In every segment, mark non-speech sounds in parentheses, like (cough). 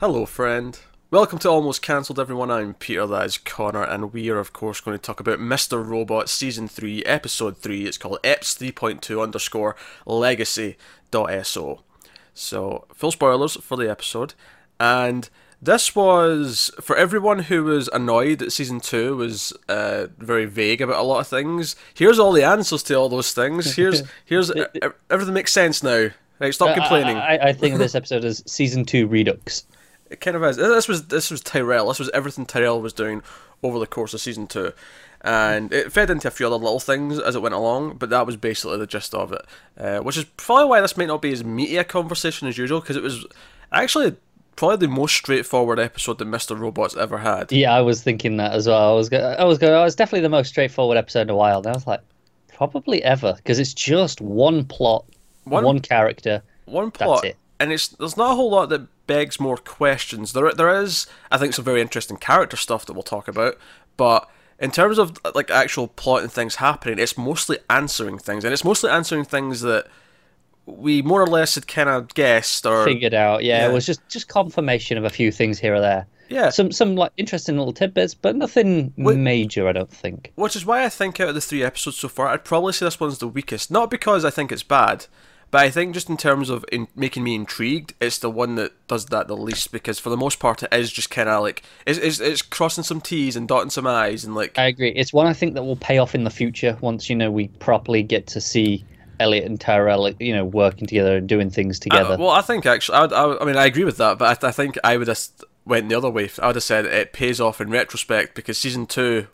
Hello, friend. Welcome to Almost Cancelled, everyone. I'm Peter, that is Connor, and we are, of course, going to talk about Mr. Robot Season 3, Episode 3. It's called EPS 3.2 underscore legacy.so. So, full spoilers for the episode. And this was, for everyone who was annoyed that Season 2 was uh, very vague about a lot of things, here's all the answers to all those things. Here's, (laughs) here's everything makes sense now. Right, stop complaining. I, I, I think this episode is Season 2 Redux. It kind of is. This was this was Tyrell. This was everything Tyrell was doing over the course of season two, and it fed into a few other little things as it went along. But that was basically the gist of it, uh, which is probably why this might not be as meaty a conversation as usual because it was actually probably the most straightforward episode that Mister Robot's ever had. Yeah, I was thinking that as well. I was go- I was going. I was definitely the most straightforward episode in a while. And I was like, probably ever because it's just one plot, one, one character, one plot, and it's there's not a whole lot that begs more questions. There, there is, I think, some very interesting character stuff that we'll talk about, but in terms of like actual plot and things happening, it's mostly answering things, and it's mostly answering things that we more or less had kind of guessed or figured out. Yeah, yeah, it was just just confirmation of a few things here or there. Yeah, some some like interesting little tidbits, but nothing major. I don't think. Which is why I think out of the three episodes so far, I'd probably say this one's the weakest. Not because I think it's bad, but I think just in terms of in making me intrigued, it's the one that does that the least because for the most part it is just kind of like it's, it's, it's crossing some T's and dotting some I's and like. I agree. It's one I think that will pay off in the future once you know we properly get to see Elliot and Tyrell, you know, working together and doing things together. Uh, well, I think actually, I, I, I, mean, I agree with that, but I, I think I would have went the other way. I would have said it pays off in retrospect because season two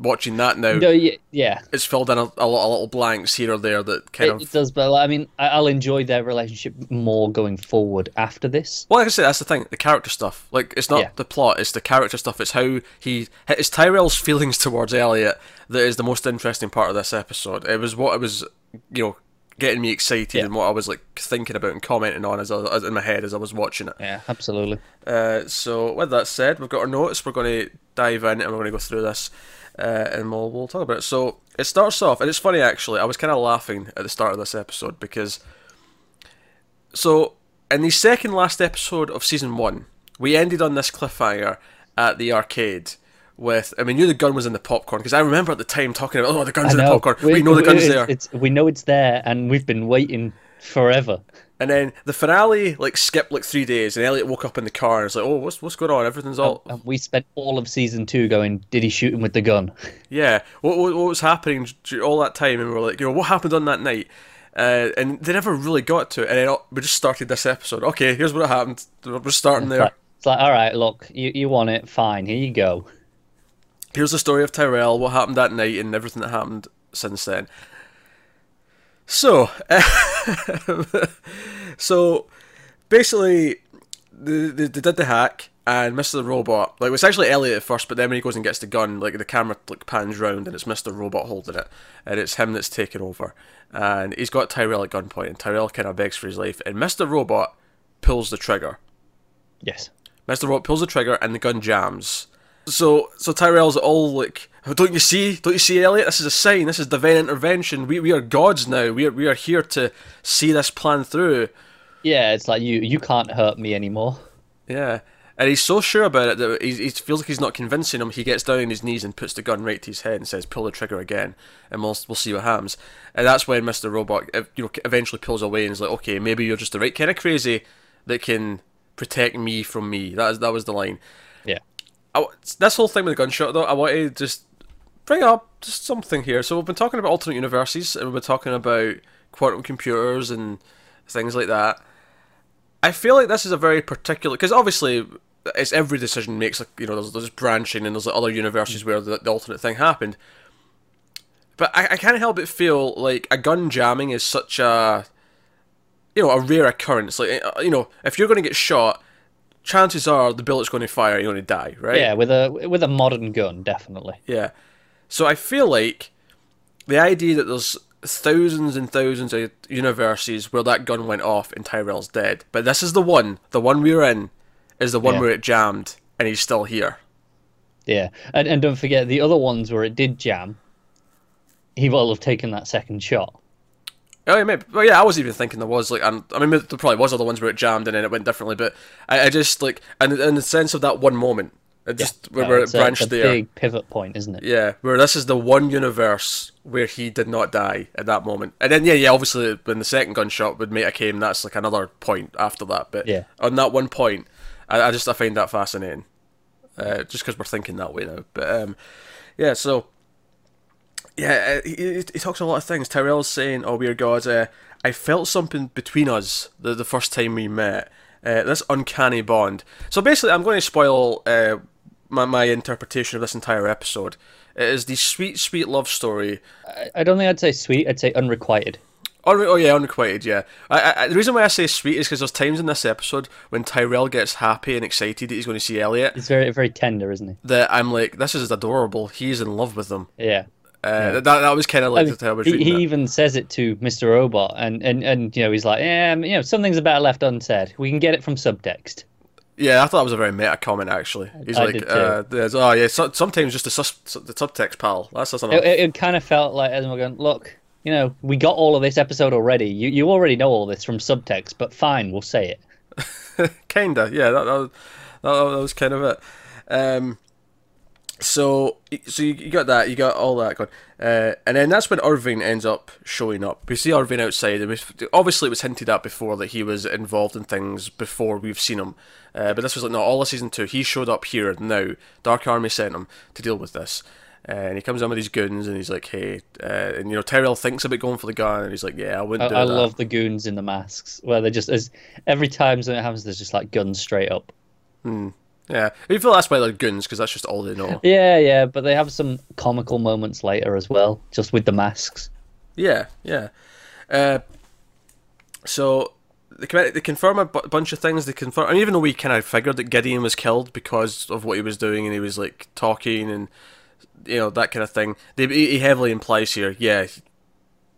watching that now, no, yeah, it's filled in a, a lot of little blanks here or there that kind it, of it does. But I mean, I'll enjoy their relationship more going forward after this. Well, like I said, that's the thing. The character stuff, like it's not yeah. the plot; it's the character stuff. It's how he, it's Tyrell's feelings towards Elliot that is the most interesting part of this episode. It was what it was, you know, getting me excited yeah. and what I was like thinking about and commenting on as, I, as in my head as I was watching it. Yeah, absolutely. Uh, so with that said, we've got our notes. We're going to dive in and we're going to go through this uh, and we'll, we'll talk about it. So it starts off, and it's funny actually. I was kind of laughing at the start of this episode because, so in the second last episode of season one, we ended on this cliffhanger at the arcade. With, I mean, knew the gun was in the popcorn because I remember at the time talking about, oh, the gun's in the popcorn. We, we know the gun's there. It's, we know it's there, and we've been waiting forever. And then the finale like skipped like three days, and Elliot woke up in the car and was like, "Oh, what's what's going on? Everything's all." And we spent all of season two going, "Did he shoot him with the gun?" (laughs) Yeah, what what, what was happening all that time? And we were like, you know, what happened on that night? Uh, and they never really got to it. And then we just started this episode. Okay, here's what happened. We're starting there. It's like, all right, look, you you want it, fine. Here you go. Here's the story of Tyrell, what happened that night, and everything that happened since then. So, (laughs) so basically, they, they, they, did the hack, and Mr. Robot, like, it was actually Elliot at first, but then when he goes and gets the gun, like, the camera like pans round, and it's Mr. Robot holding it, and it's him that's taken over. And he's got Tyrell at gunpoint, and Tyrell kind of begs for his life, and Mr. Robot pulls the trigger. Yes. Mr. Robot pulls the trigger, and the gun jams. So, so Tyrell's all like, "Don't you see? Don't you see, Elliot? This is a sign. This is divine intervention. We we are gods now. We are we are here to see this plan through." Yeah, it's like you you can't hurt me anymore. Yeah, and he's so sure about it that he, he feels like he's not convincing him. He gets down on his knees and puts the gun right to his head and says, "Pull the trigger again, and we'll we'll see what happens." And that's when Mister Robot, you know, eventually pulls away and is like, "Okay, maybe you're just the right kind of crazy that can protect me from me." That is that was the line. I, this whole thing with the gunshot, though, I want to just bring up just something here. So we've been talking about alternate universes, and we've been talking about quantum computers and things like that. I feel like this is a very particular because obviously it's every decision makes like you know there's, there's branching and there's other universes where the, the alternate thing happened. But I, I can't help but feel like a gun jamming is such a you know a rare occurrence. Like uh, you know if you're going to get shot, chances are the bullet's going to fire, you're going to die, right? Yeah, with a with a modern gun, definitely. Yeah. So I feel like the idea that there's thousands and thousands of universes where that gun went off and Tyrell's dead. But this is the one, the one we're in, is the one yeah. where it jammed and he's still here. Yeah, and and don't forget the other ones where it did jam. He will have taken that second shot. Oh yeah, maybe. Well, yeah, I was even thinking there was like, and I mean, there probably was other ones where it jammed and then it went differently, but I, I just like, and in the sense of that one moment, it just Yeah, where, no, it it's a- branched it's a there. big pivot point, isn't it? Yeah, where this is the one universe where he did not die at that moment, and then yeah, yeah, obviously when the second gunshot would Meta came, that's like another point after that. But Yeah. on that one point, I, I just I find that fascinating, uh, just because we're thinking that way now. But um, yeah, so yeah, uh, he, he talks a lot of things. Tyrell's saying, "Oh, we're gods." Uh, I felt something between us the the first time we met. Uh, this uncanny bond. So basically, I'm going to spoil uh, my my interpretation of this entire episode. It is the sweet, sweet love story. I, I don't think I'd say sweet. I'd say unrequited. Unre- oh yeah, unrequited. Yeah. I, I, the reason why I say sweet is because there's times in this episode when Tyrell gets happy and excited that he's going to see Elliot. He's very very tender, isn't he? That I'm like, this is adorable. He's in love with them. Yeah. Uh, That that was kind of I like mean, the I was he, he even says it to Mr. Robot, and, and, and you know he's like, yeah, you know, something's better left unsaid. We can get it from subtext. Yeah, I thought that was a very meta comment actually. He's I like, did too. uh, oh yeah, so, sometimes just the, sus, the subtext, pal. That's just enough. It, it, it kind of felt like Esmail going, look, you know, we got all of this episode already. You you already know all this from subtext, but fine, we'll say it. (laughs) Kinda, yeah. That, that, was, that, that was kind of it. Um, so, so you, you got that, you got all that going, uh, and then that's when Irving ends up showing up. We see Irving outside, and we, obviously it was hinted at before that he was involved in things before we've seen him. Uh, but this was like no, all of season two. He showed up here now. Dark Army sent him to deal with this. Uh, and he comes in with his goons, and he's like, "Hey," uh, and you know Tyrell thinks about going for the gun, and he's like, "Yeah, I I, wouldn't do I that." love the goons in the masks, where they're just as every time something happens, there's just like guns straight up. Yeah, you feel that's why they're goons because that's just all they know. Yeah, yeah, but they have some comical moments later as well, just with the masks. Yeah, yeah. Uh, so they, they confirm a bunch of things. They confirm, and even though we kind of figured that Gideon was killed because of what he was doing, and he was like talking and you know that kind of thing. They he heavily implies here, yeah,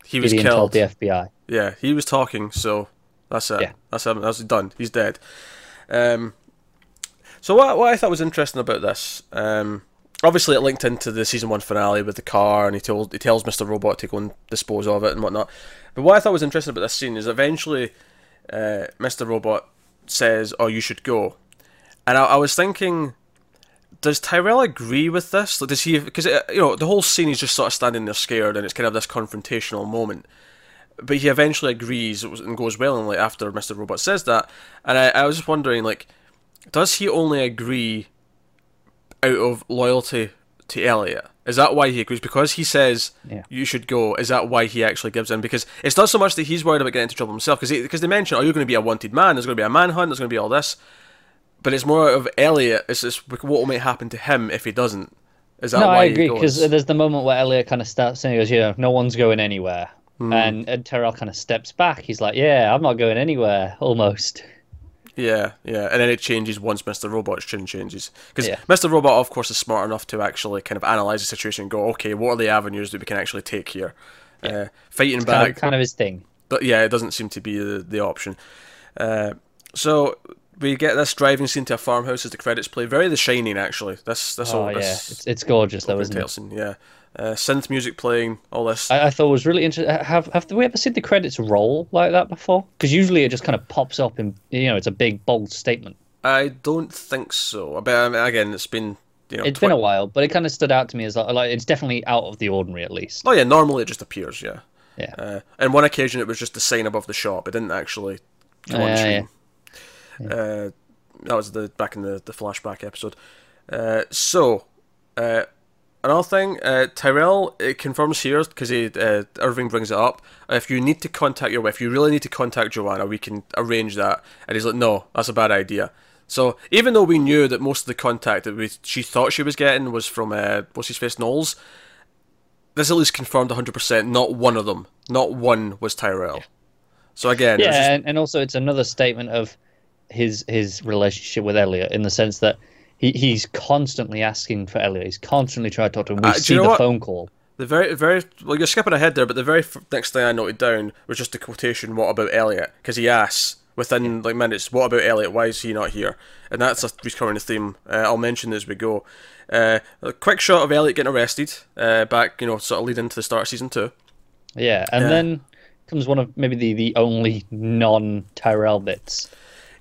he was Gideon told killed. the FBI. Yeah, he was talking, so that's it. Yeah. That's him. That's done. He's dead. Um, so what what I thought was interesting about this, um, obviously it linked into the season one finale with the car, and he told he tells Mister Robot to go and dispose of it and whatnot. But what I thought was interesting about this scene is eventually, uh, Mister Robot says, "Oh, you should go," and I, I was thinking. Does Tyrell agree with this? Like, does he? Because you know the whole scene is just sort of standing there scared, and it's kind of this confrontational moment but he eventually agrees and goes willingly after Mr. Robot says that. And I, I was just wondering, like, does he only agree out of loyalty to Elliot? Is that why he agrees? Because he says Yeah. you should go. Is that why he actually gives in? Because it's not so much that he's worried about getting into trouble himself. Because because they mention, oh, you're going to be a wanted man. There's going to be a manhunt. There's going to be all this. But it's more out of Elliot. It's just what might happen to him if he doesn't. Is that no, why I he agree because there's the moment where Elliot kind of starts saying, he "Goes, you know, no one's going anywhere," Hmm. and, and Tyrell kind of steps back. He's like, "Yeah, I'm not going anywhere." Almost. Yeah, yeah, and then it changes once Mr. Robot's chin changes. Because Yeah. Mr. Robot, of course, is smart enough to actually kind of analyze the situation and go, okay, what are the avenues that we can actually take here? Uh, fighting Kind back, of, kind of his thing. but yeah, it doesn't seem to be the, the option. Uh, so we get this driving scene to a farmhouse as the credits play. Very The Shining, actually. This, this Oh all yeah, it's, it's gorgeous though, isn't it? yeah. Uh, synth music playing, all this. I, I thought it was really interesting. Have have we ever seen the credits roll like that before? Because usually it just kind of pops up in you know it's a big bold statement. I don't think so. But I mean, again, it's been you know. It's tw- been a while, but it kind of stood out to me as like, like it's definitely out of the ordinary at least. Oh yeah, normally it just appears, yeah. Yeah. Uh, and one occasion it was just the sign above the shop. It didn't actually come on Yeah, screen. Uh, that was the back in the, the flashback episode. Uh, so, uh, another thing, uh, Tyrell it confirms here because uh, Irving brings it up. If you need to contact your wife, you really need to contact Joanna. We can arrange that. And he's like, no, that's a bad idea. So even though we knew that most of the contact that we, she thought she was getting was from uh, what's his face Knowles, this at least confirmed 100%. Not one of them, not one was Tyrell. So again, Yeah, just- and, and also it's another statement of his his relationship with Elliot in the sense that he, he's constantly asking for Elliot. He's constantly trying to talk to him. We Uh, do you see know the what? phone call. The very, very well, you're skipping ahead there, but the very f- next thing I noted down was just a quotation. What about Elliot? Because he asks within like minutes, "What about Elliot? Why is he not here?" And that's a recurring theme. Uh, I'll mention as we go. Uh, a quick shot of Elliot getting arrested. Uh, back, you know, sort of leading to the start of season two. Yeah, and then comes one of maybe the, the only non Tyrell bits.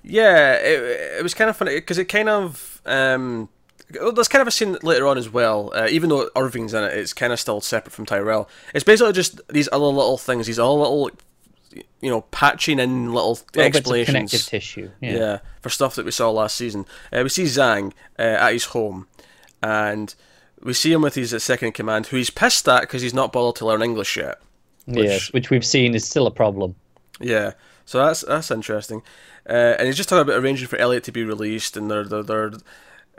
Yeah, it, it was kind of funny because it kind of um, there's kind of a scene later on as well. Uh, even though Irving's in it, it's kind of still separate from Tyrell. It's basically just these other little things, these other little, you know, patching in little, Little explanations. connective tissue. Yeah. Yeah. for stuff that we saw last season. Uh, we see Zhang uh, at his home, and we see him with his uh, second in command, who he's pissed at because he's not bothered to learn English yet. Yeah, which we've seen is still a problem. Yeah, so that's that's interesting. Uh, and he's just talking about arranging for Elliot to be released, and they're they're, they're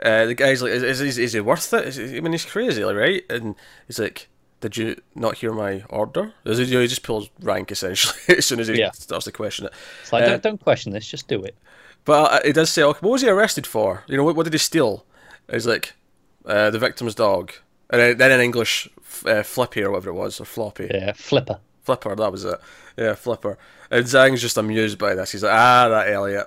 uh, the guy's like, is, is, is, he worth it? Is I mean, he's crazy, like, right? And he's like, did you not hear my order? Is it, you know, he just pulls rank essentially (laughs) as soon as he Yeah. starts to question it. It's like, Uh, don't, don't question this, just do it. But uh, it does say, okay, what was he arrested for? You know, what, what did he steal? He's like, uh, the victim's dog. And then- then in English, f- uh, Flippy or whatever it was, or Floppy. Yeah, flipper. Flipper, that was it. Yeah, Flipper. And Zhang's just amused by this. He's like, ah, that Elliot.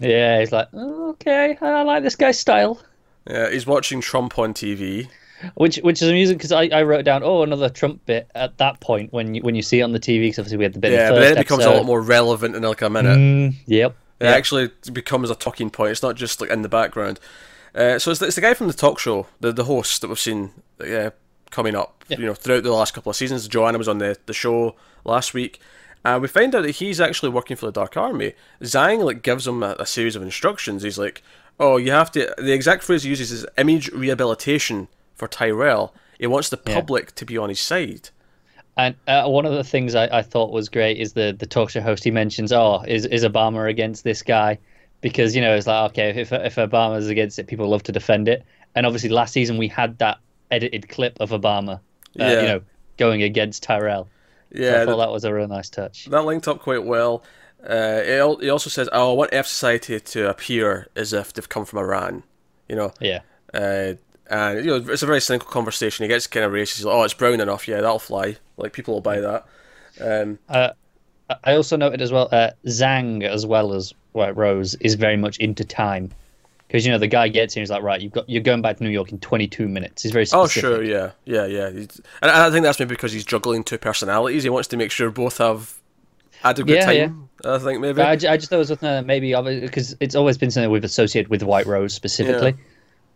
Yeah, he's like, "Oh, okay, I like this guy's style. Yeah, he's watching Trump on TV. Which which is amusing because I, I wrote down, oh, another Trump bit at that point when you when you see it on the TV. Because obviously we had the bit. Yeah, the but then it becomes a lot more relevant in like a minute. Mm, yep. It actually becomes a talking point. It's not just like in the background. Uh, so it's the, it's the guy from the talk show, the the host that we've seen uh, coming up, Yeah. you know, throughout the last couple of seasons. Joanna was on the, the show last week, and we find out that he's actually working for the Dark Army. Zhang like gives him a, a series of instructions. He's like, "Oh, you have to." The exact phrase he uses is "image rehabilitation" for Tyrell. He wants the Yeah. public to be on his side. And uh, one of the things I, I thought was great is the the talk show host. He mentions, oh, is is Obama against this guy? Because you know it's like okay, if if Obama's against it, people love to defend it. And obviously, last season we had that edited clip of Obama, uh, Yeah. you know, going against Tyrell. So Yeah, I thought that was a real nice touch. That linked up quite well. Uh, it, he also says, "Oh, I want F society to appear as if they've come from Iran." You know, Yeah. uh, and you know it's a very cynical conversation. He gets kind of racist. Like, "Oh, it's brown enough. Yeah, that'll fly. Like people will buy that." Um, Uh, I also noted as well, uh, Zhang as well as White Rose is very much into time. Because you know the guy gets here, he's like, right, you've got you're going back to New York in 22 minutes. He's very specific. oh, sure, yeah, yeah, yeah. He's, and I think that's maybe because he's juggling two personalities. He wants to make sure both have adequate Yeah, time. I think maybe. I, I just thought it was something uh, maybe because it's always been something we've associated with White Rose specifically.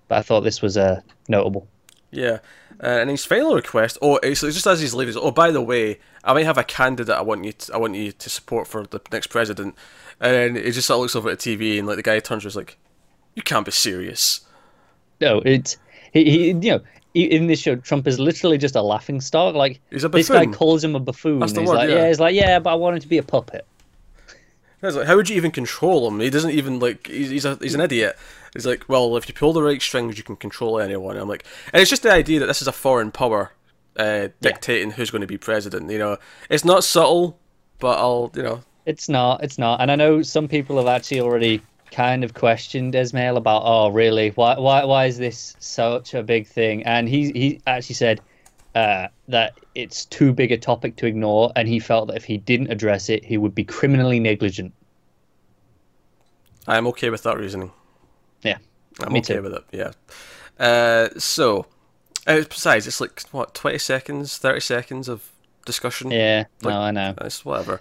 But I thought this was uh, notable. Yeah, uh, and his final request. Oh, it's just as he's leaving. Oh, by the way, I might have a candidate. I want you. To, I want you to support for the next president. And he just sort of looks over at the TV, and like the guy turns, and is like, "You can't be serious." No, it's he, he you know. In this show, Trump is literally just a laughing stock. Like He's a this guy calls him a buffoon. That's the he's word, like, yeah. he's like, yeah, but I want him to be a puppet. Like, "How would you even control him? He doesn't even like. He's he's, a, he's an idiot." He's like, "Well, if you pull the right strings, you can control anyone." I'm like, and it's just the idea that this is a foreign power uh, dictating who's going to be president. You know, it's not subtle, but I'll you know It's not. It's not. And I know some people have actually already kind of questioned Esmail about, oh, really? Why? Why? Why is this such a big thing? And he he actually said uh, that it's too big a topic to ignore, and he felt that if he didn't address it, he would be criminally negligent. I'm okay with that reasoning. Yeah. I'm okay too. with it. Yeah. Uh, so, uh, besides, it's like what twenty seconds, thirty seconds of discussion. Yeah. Like- no, I know. It's whatever.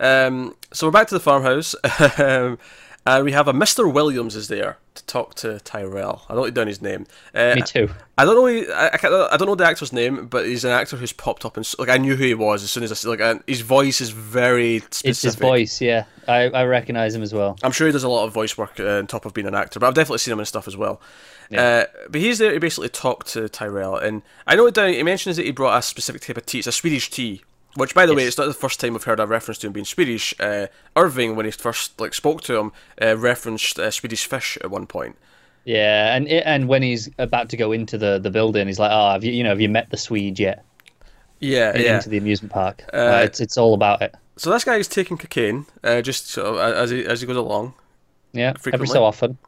Um, so we're back to the farmhouse, (laughs) um, and we have a Mister Williams is there to talk to Tyrell. I don't down his name. Uh, Me too. I don't know. I, I, I don't know the actor's name, but he's an actor who's popped up and like I knew who he was as soon as I see like and his voice is very specific. It's his voice. Yeah, I I recognize him as well. I'm sure he does a lot of voice work uh, on top of being an actor, but I've definitely seen him in stuff as well. Uh, but he's there to basically talk to Tyrell, and I know down. He mentions that he brought a specific type of tea. It's a Swedish tea, which, by the way, it's not the first time I've heard a reference to him being Swedish. Uh, Irving, when he first like spoke to him, uh, referenced uh, Swedish fish at one point. Yeah, and and when he's about to go into the, the building, he's like, "Oh, have you you know have you met the Swede yet?" Yeah, yeah. Into the amusement park. Uh, Like, it's it's all about it. So this guy is taking cocaine, uh, just sort of as he as he goes along. Yeah, every so often.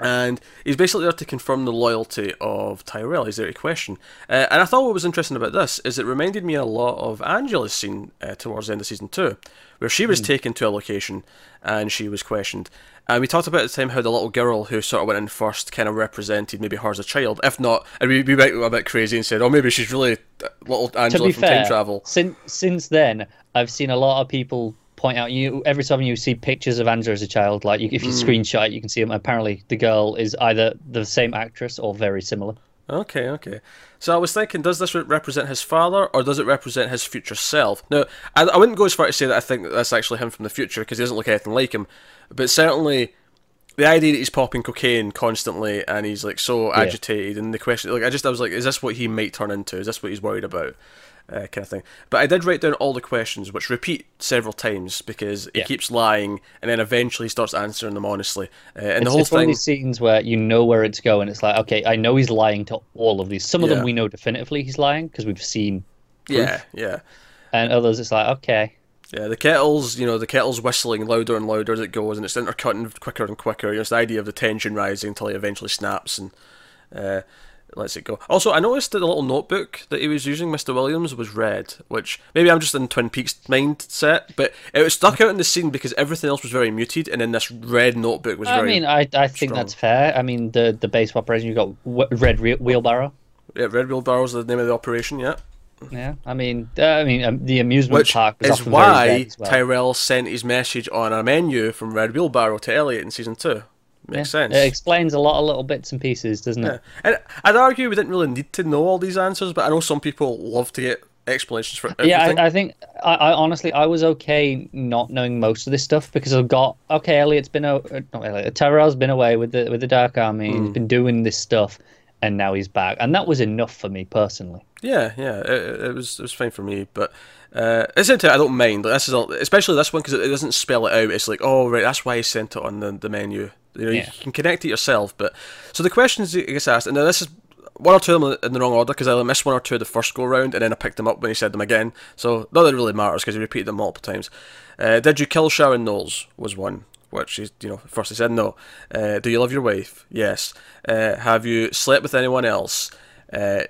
And he's basically there to confirm the loyalty of Tyrell. He's there to question. Uh, and I thought what was interesting about this is it reminded me a lot of Angela's scene uh, towards the end of season two, where she was taken to a location and she was questioned. And we talked about at the time how the little girl who sort of went in first kind of represented maybe her as a child. If not, and we, we went a bit crazy and said, oh, maybe she's really little Angela from fair, time travel. since since then, I've seen a lot of people point out you every time you see pictures of Angela as a child, like you, if you hmm. screenshot it, you can see them. Apparently, the girl is either the same actress or very similar. Okay, okay. So I was thinking, does this represent his father, or does it represent his future self? Now, I, I wouldn't go as far to say that I think that that's actually him from the future, because he doesn't look anything like him. But certainly, the idea that he's popping cocaine constantly and he's like so Yeah. agitated, and the question, like, I just, I was like, is this what he might turn into? Is this what he's worried about? Uh, kind of thing. But I did write down all the questions, which repeat several times because he Yeah. keeps lying, and then eventually he starts answering them honestly. Uh, and It's, the whole it's one of thing, these scenes where you know where it's going. It's like, okay, I know he's lying to all of these. Some of Yeah. them we know definitively he's lying because we've seen, yeah, yeah. and others it's like, okay, Yeah, the kettle's you know the kettle's whistling louder and louder as it goes, and it's intercutting quicker and quicker. You know, it's the idea of the tension rising until he eventually snaps and uh, lets it go. Also, I noticed that the little notebook that he was using, Mister Williams, was red, which maybe I'm just in Twin Peaks mindset, but it was stuck out in the scene because everything else was very muted, and then this red notebook was very. I mean, I I think strong. that's fair. I mean, the the base of operation you got w- red re- wheelbarrow. yeah, red wheelbarrow's the name of the operation. Yeah, Yeah, I mean, uh, I mean, um, the amusement which park was is why well. Tyrell sent his message on a menu from Red Wheelbarrow to Elliot in season two. Makes Yeah. sense. It explains a lot of little bits and pieces, doesn't Yeah. it? And I'd argue we didn't really need to know all these answers, but I know some people love to get explanations for everything. Yeah, I, I think I, I honestly I was okay not knowing most of this stuff because I've got okay. Elliot's been o- uh, not Elliot. Tyrell's been away with the with the Dark Army. Hmm. He's been doing this stuff, and now he's back, and that was enough for me personally. yeah, yeah, it, it was it was fine for me, but uh, same time, I don't mind. Like, this is a, especially this one because it, it doesn't spell it out. It's like, oh right, that's why he sent it on the, the menu. You know, Yeah. you can connect it yourself. But so the questions that gets asked, and now this is one or two of them in the wrong order because I missed one or two of the first go round, and then I picked them up when he said them again. So not that it really matters because he repeated them multiple times. Uh, did you kill Sharon Knowles? Was one. Which he's, you know, first he said no. Uh, do you love your wife? Yes. Uh, have you slept with anyone else? Uh,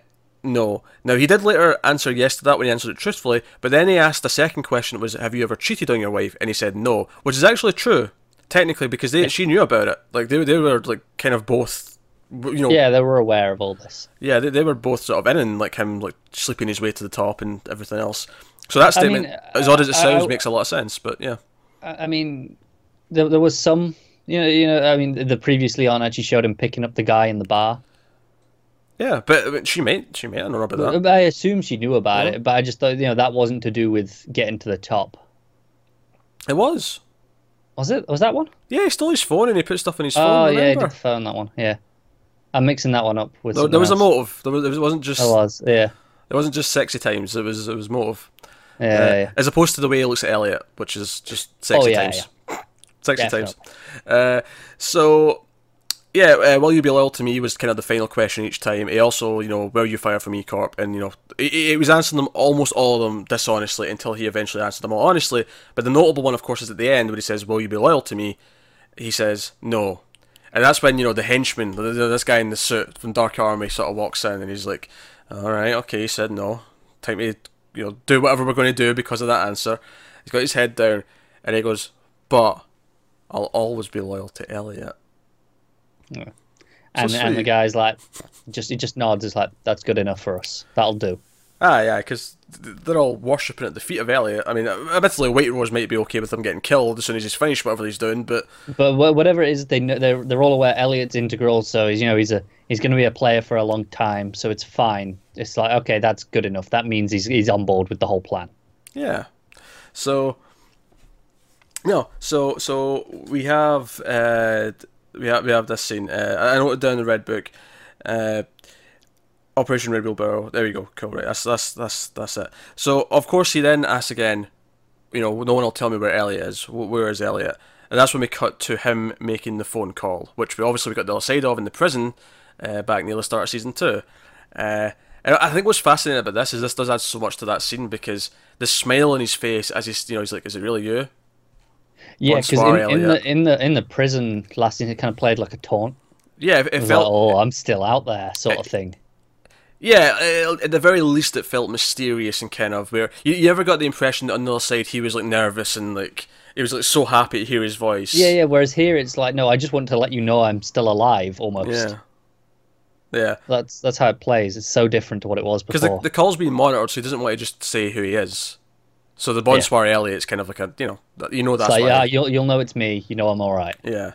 no. Now he did later answer yes to that when he answered it truthfully, but then he asked the second question was, "Have you ever cheated on your wife?" And he said no, which is actually true, technically, because they she knew about it. Like they they were like kind of both, you know, Yeah, they were aware of all this. yeah, they, they were both sort of in and like him like sleeping his way to the top and everything else. So that I statement, mean, as odd as it I- sounds, I- makes a lot of sense. But yeah, I, I mean, there there was some. You know, you know. I mean, the previously on actually showed him picking up the guy in the bar. yeah, but I mean, she may she may have known about that. I assume she knew about Yeah. it, but I just thought you know that wasn't to do with getting to the top. It was. Was it? Was that one? Yeah, he stole his phone and he put stuff in his phone. Oh yeah, remember? did phone that one. Yeah, I'm mixing that one up with. There, there was a motive. There, was, it wasn't just. There was. Yeah. It wasn't just sexy times. It was it was motive. Yeah. Uh, yeah. As opposed to the way he looks at Elliot, which is just sexy Oh, yeah, times. (laughs) Sexy Definitely. times. Uh, so yeah, uh, will you be loyal to me was kind of the final question each time. He also, you know, will you fire from E Corp? And you know, it was answering them almost all of them dishonestly until he eventually answered them all honestly. But the notable one, of course, is at the end when he says, "Will you be loyal to me?" He says, "No." And that's when you know the henchman, th- th- this guy in the suit from Dark Army, sort of walks in and he's like, "All right, okay," he said, "No, time to you know do whatever we're going to do because of that answer." He's got his head down and he goes, "But I'll always be loyal to Elliot." And and the guy's like, just he just nods. It's like that's good enough for us. That'll do. Ah, yeah, because they're all worshipping at the feet of Elliot. I mean, admittedly, White Rose might be okay with him getting killed as soon as he's finished whatever he's doing, but But whatever it is, they know, they're they're all aware Elliot's integral. So he's you know he's a he's going to be a player for a long time. So it's fine. It's like okay, that's good enough. That means he's he's on board with the whole plan. Yeah. So no, so so we have uh we have we have this scene. Uh, I I noted down the red book. Uh Operation Red Wheelbarrow. There we go. Cool. Right. That's that's that's that's it. So of course he then asks again. You know, no one will tell me where Elliot is. Where is Elliot? And that's when we cut to him making the phone call, which we obviously we got the other side of in the prison uh, back near the start of season two. Uh, and I think what's fascinating about this is this does add so much to that scene because the smile on his face as he's you know he's like, "Is it really you?" Yeah, because in, in the in the in the prison last scene, it kind of played like a taunt. yeah, it, it It felt like, oh, I'm still out there, sort of thing. Yeah, uh, at the very least, it felt mysterious and kind of where you, you ever got the impression that on the other side he was like nervous and like he was like so happy to hear his voice. Yeah, yeah. Whereas here, it's like, no, I just want to let you know I'm still alive, almost. yeah, yeah. That's that's how it plays. It's so different to what it was Because the, the call's being monitored, so he doesn't want to just say who he is. So the Bonsoir Elliot's kind of like a you know you know that's like, why. yeah, you'll you'll know it's me. You know I'm all right. Yeah.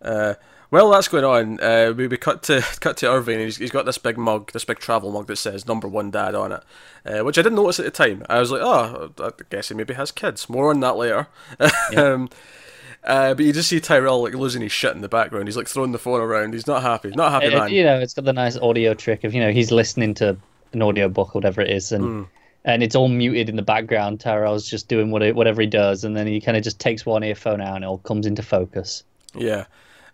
Uh, well, that's going on. Uh, we, we cut to (laughs) cut to Irving. And he's, he's got this big mug, this big travel mug that says "Number One Dad" on it, uh, which I didn't notice at the time. I was like, oh, I guess he maybe has kids. More on that later. (laughs) um, uh, but you just see Tyrell like losing his shit in the background. He's like throwing the phone around. He's not happy. Not happy It- man. you know, it's got the nice audio trick of you know he's listening to an audio book or whatever it is, and Hmm. And it's all muted in the background. Tyrell's just doing whatever he does, and then he kind of just takes one earphone out and it all comes into focus. Yeah.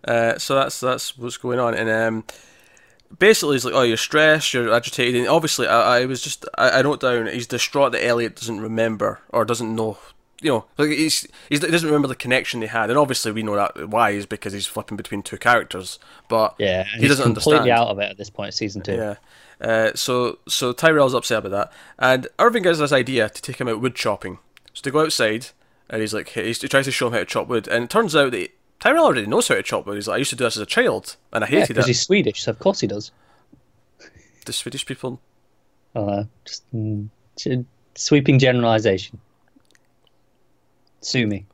Uh, so that's that's what's going on, and um, basically he's like, "Oh, you're stressed, you're agitated." And obviously, I, I was just I, I wrote down he's distraught that Elliot doesn't remember or doesn't know. You know, like he's, he's he doesn't remember the connection they had, and obviously we know that why is because he's flipping between two characters, but Yeah, he he's doesn't completely understand. out of it at this point, season two. Yeah. Uh, so so Tyrell's upset about that, and Irving gets this idea to take him out wood chopping. So they go outside, and he's like, he's, he tries to show him how to chop wood, and it turns out that Tyrell already knows how to chop wood. He's like, I used to do this as a child, and I hated Yeah, hated because he's Swedish, so of course he does. The Swedish people, I just mm, sweeping generalization. Sue me.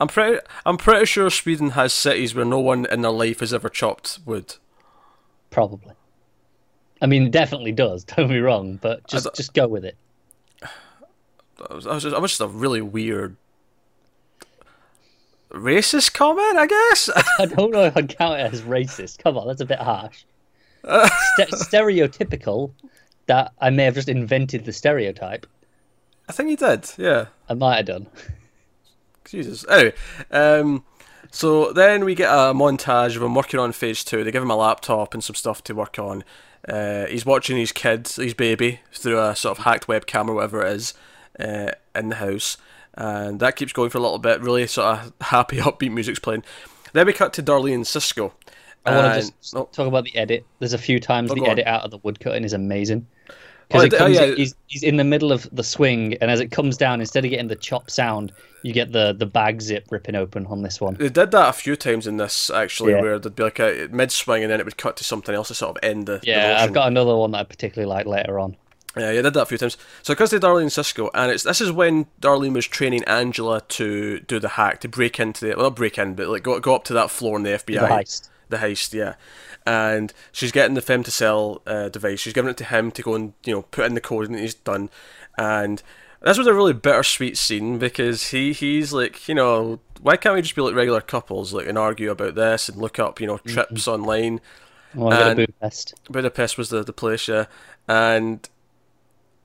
I'm pretty, I'm pretty sure Sweden has cities where no one in their life has ever chopped wood. Probably. I mean, it definitely does. (laughs) Don't be wrong, but just don't- just go with it. That was, that was just, that was just a really weird, racist comment, I guess. (laughs) I don't know if I'd count it as racist. Come on, that's a bit harsh. Ste- (laughs) stereotypical. That I may have just invented the stereotype. I think he did, yeah. I might have done. Jesus. Anyway, um, so then we get a montage of him working on phase two. They give him a laptop and some stuff to work on. Uh, he's watching his kids, his baby, through a sort of hacked webcam or whatever it is uh, in the house. And that keeps going for a little bit. Really sort of happy, (laughs) upbeat music's playing. Then we cut to Darlene and Cisco. I want to just oh, talk about the edit. There's a few times Oh, the go on. edit out of the woodcutting is amazing. Oh, Because it- it oh, comes, yeah. he's, he's in the middle of the swing, and as it comes down, instead of getting the chop sound, you get the, the bag zip ripping open on this one. They did that a few times in this actually, Yeah. where there'd be like a mid swing and then it would cut to something else to sort of end the. the Yeah, I've got another one that I particularly like later on. Yeah, you did that a few times. So because they Darlene and Cisco, and it's this is when Darlene was training Angela to do the hack to break into the well not break in, but like go go up to that floor in the FBI. The heist. The heist, yeah. And she's getting the femtocell uh, device. She's giving it to him to go and you know put in the code, and he's done. And this was a really bittersweet scene because he he's like you know why can't we just be like regular couples like and argue about this and look up you know trips online I want to go to And- Budapest. Budapest was the, the place, yeah. And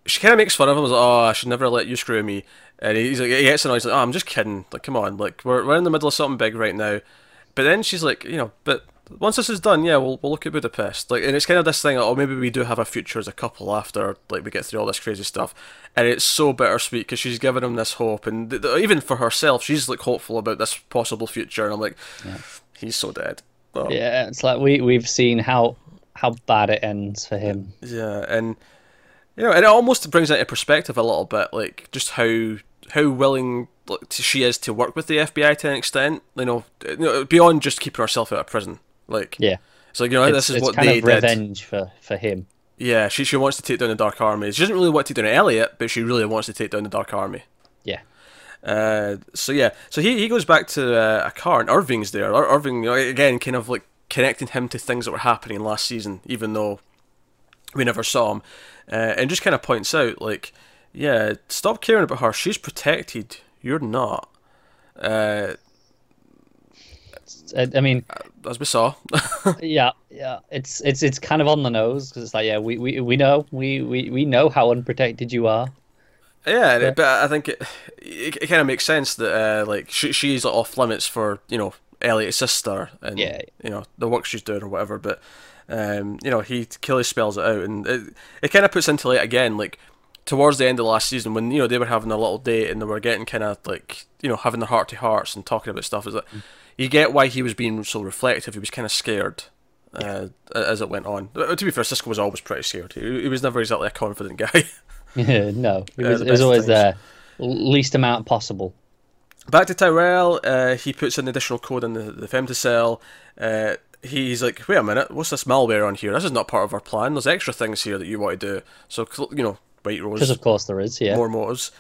she kind of makes fun of him. Was like, "Oh, I should never let you screw me." And he's like, he gets annoyed. He's like, "Oh, I'm just kidding. Like, come on. Like, we're we're in the middle of something big right now." But then she's like, you know, but once this is done, yeah, we'll we'll look at Budapest. Like, and it's kind of this thing. Like, oh, maybe we do have a future as a couple after like we get through all this crazy stuff. And it's so bittersweet because she's given him this hope, and th- th- even for herself, she's like hopeful about this possible future. And I'm like, he's so dead. Oh. Yeah, it's like we we've seen how how bad it ends for him. Yeah, and you know, and it almost brings it into perspective a little bit, like just how how willing like, she is to work with the FBI to an extent. You know, beyond just keeping herself out of prison. Like, Yeah, So you know, it's, this is what kind they of did. revenge for for him. Yeah, she she wants to take down the Dark Army. She doesn't really want to take down Elliot, but she really wants to take down the Dark Army. Yeah, Uh, so yeah, so he, he goes back to uh, a car, and Irving's there. Ir- Irving, you know, again, kind of like connecting him to things that were happening last season, even though we never saw him, uh, and just kind of points out like, yeah, stop caring about her. She's protected. You're not. Uh, I, I mean, as we saw. yeah, yeah. It's it's it's kind of on the nose because it's like, yeah, we, we, we know we, we, we know how unprotected you are. Yeah, it- but I think it it, it kind of makes sense that uh, like she, she's like, off limits for you know Elliot's sister and Yeah. you know the work she's doing or whatever. But um, you know he clearly spells it out, and it it kind of puts into light again like towards the end of last season when you know they were having a little date and they were getting kind of like you know having their heart to hearts and talking about stuff. Is that you get why he was being so reflective? He was kind of scared uh, as it went on. Uh, To be fair, Cisco was always pretty scared. He, he was never exactly a confident guy. (laughs) (laughs) no, it Uh, was, the it was always there, least amount possible. Back to Tyrell, uh, he puts an additional code in the, the femtocell. Uh, he's like, wait a minute, what's this malware on here? This is not part of our plan. There's extra things here that you want to do. So, you know, White Because Rose, of course there is, yeah. more motives.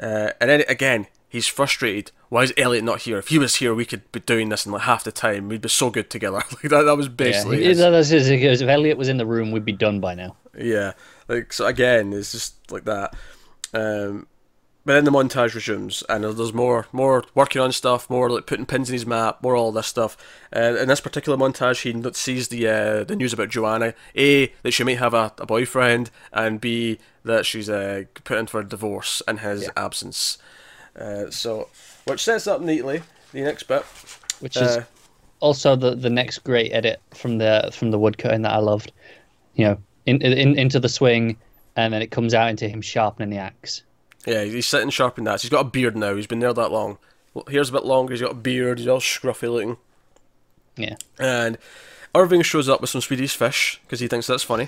Uh, and then again, he's frustrated. Why is Elliot not here? If he was here, we could be doing this in like half the time. We'd be so good together. (laughs) like that, that was yeah. basically his- that's his- he if Elliot was in the room, we'd be done by now. Yeah, like so again, it's just like that. Um, but then the montage resumes, and there's more, more working on stuff, more like putting pins in his map, more all this stuff. Uh, in this particular montage, he sees the uh, the news about Joanna: a that she might have a, a boyfriend, and b that she's uh, put in for a divorce in his absence. Uh, so, which sets up neatly the next bit. Which is Uh, also the the next great edit from the from the woodcutting that I loved. You know, in, in into the swing, and then it comes out into him sharpening the axe. Yeah, he's sitting sharpening that. He's got a beard now. He's been there that long. Hair's a bit longer. He's got a beard. He's all scruffy looking. Yeah, And Irving shows up with some Swedish fish because he thinks that's funny.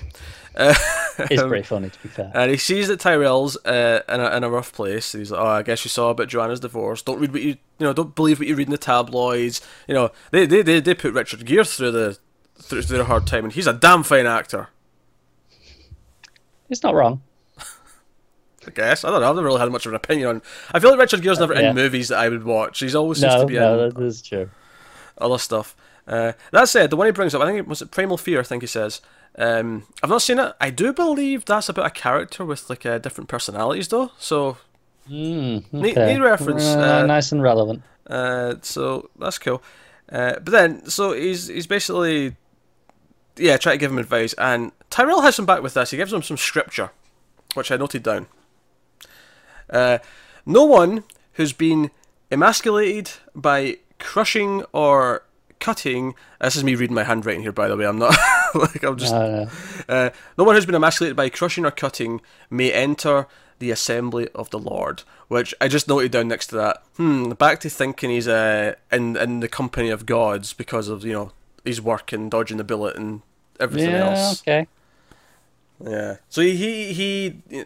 Uh, (laughs) it's pretty funny to be fair. and he sees that Tyrell's uh, in, a, in a rough place. He's like, "Oh, I guess you saw about Joanna's divorce. Don't read what you you know. Don't believe what you read in the tabloids. You know, they they they, they put Richard Gere through the through, through a hard time, and he's a damn fine actor. It's not wrong. (laughs) I guess I don't know. I've never really had much of an opinion on. I feel like Richard Gere's never Yeah. in movies that I would watch. He's always seems to be no, in that is true. other stuff. Uh, that said, the one he brings up, I think it was it Primal Fear. I think he says. Um, I've not seen it. I do believe that's about a character with like uh, different personalities, though. So, Mm, okay. neat reference, Uh, uh, nice and relevant. uh, so that's cool. Uh, but then, so he's he's basically, yeah, trying to give him advice, and Tyrell has him back with this. He gives him some scripture, which I noted down. Uh, no one who's been emasculated by crushing or cutting. This is me reading my handwriting here, by the way. I'm not (laughs) like I'm just. Uh, Uh, no one who's been emasculated by crushing or cutting may enter the assembly of the Lord. Which I just noted down next to that. Hmm. Back to thinking he's uh, in in the company of gods because of you know his work and dodging the bullet and everything yeah, else. okay. Yeah. So he he he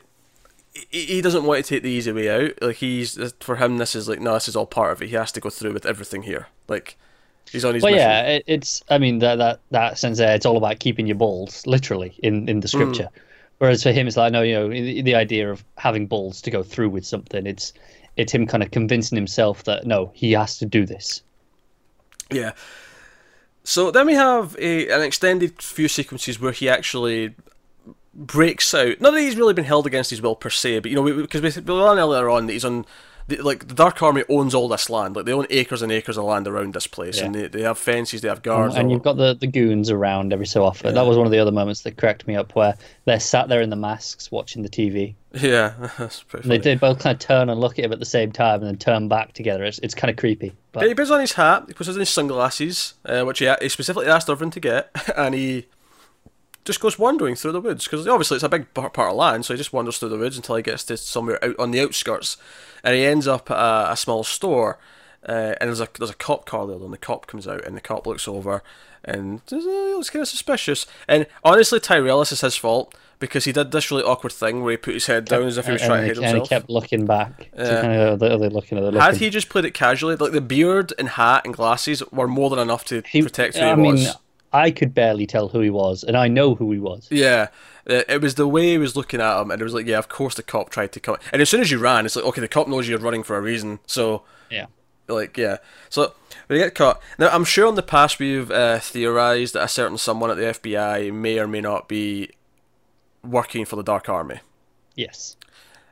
he he doesn't want to take the easy way out. Like he's for him, this is like no, this is all part of it. He has to go through with everything here. Like he's on his. Well, yeah, it, it's. I mean, that that that sense there, it's all about keeping your balls, literally, in in the mm. scripture. Whereas for him, it's like no, you know, the, the idea of having balls to go through with something. It's it's him kind of convincing himself that no, he has to do this. Yeah. So then we have a an extended few sequences where he actually breaks out. Not that he's really been held against his will per se, but you know, because we, we learn earlier on that he's on. The, like the Dark Army owns all this land, like they own acres and acres of land around this place, Yeah. and they, they have fences, they have guards. and you've got the, the goons around every so often. That was one of the other moments that cracked me up, where they're sat there in the masks watching the TV. yeah, (laughs) that's pretty they, they both kind of turn and look at him at the same time, and then turn back together. It's it's kind of creepy. But But he puts on his hat, he puts on his sunglasses, uh, which he, he specifically asked Irving to get, (laughs) and he just goes wandering through the woods because obviously it's a big part of land, so he just wanders through the woods until he gets to somewhere out on the outskirts, and he ends up at a, a small store, uh, and there's a there's a cop car there, and the cop comes out, and the cop looks over, and uh, looks kind of suspicious, and honestly, Tyrell, this is his fault. Because he did this really awkward thing where he put his head down as if he was and, trying to hide he, and he himself. kept looking back. Yeah. Kind of, they looking? Are they looking? Had he just played it casually, like the beard and hat and glasses were more than enough to He- protect who I he mean, was. I could barely tell who he was, and I know who he was. Yeah, Uh, it was the way he was looking at him, and it was like, yeah, of course the cop tried to come. And as soon as you ran, it's like, okay, the cop knows you're running for a reason, so Yeah. like, yeah. So we get caught. Now, I'm sure in the past we've uh, theorized that a certain someone at the FBI may or may not be working for the Dark Army. Yes.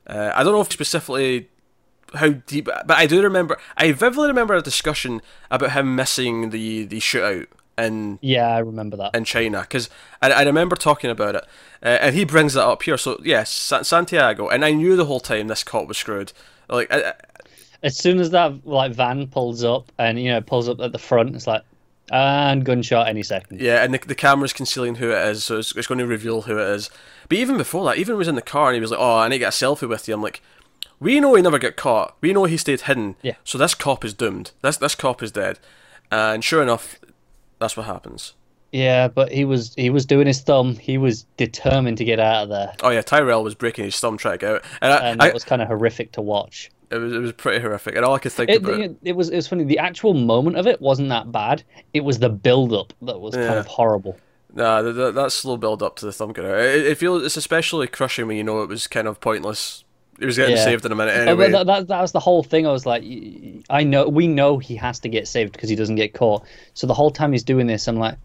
Uh, I don't know if specifically how deep, but I do remember. I vividly remember a discussion about him missing the the shootout in Yeah, I remember that. in China because I, I remember talking about it, uh, and he brings that up here. So yes, Sa- Santiago, and I knew the whole time this cop was screwed. Like, I, I- As soon as that like van pulls up, and you know pulls up at the front, it's like, and gunshot any second. yeah, and the, the camera's concealing who it is, so it's, it's going to reveal who it is. But even before that, even when he was in the car and he was like, "Oh, I need to get a selfie with you," I'm like. We know he never got caught. We know he stayed hidden. Yeah. So this cop is doomed. This this cop is dead. And sure enough, that's what happens. Yeah, but he was he was doing his thumb. He was determined to get out of there, Oh yeah, Tyrell was breaking his thumb trying to get out, and, I, and I, it was kind of horrific to watch. it was it was pretty horrific. And all I could think It, about. it, it was it was funny. The actual moment of it wasn't that bad. It was the build up that was kind of horrible. Nah, that, that, that slow build up to the thumb getting out. It, it feels it's especially crushing when you know it was kind of pointless. He was getting Yeah. saved in a minute anyway. That, that, that was the whole thing. I was like, I know we know he has to get saved because he doesn't get caught. So the whole time he's doing this, I'm like,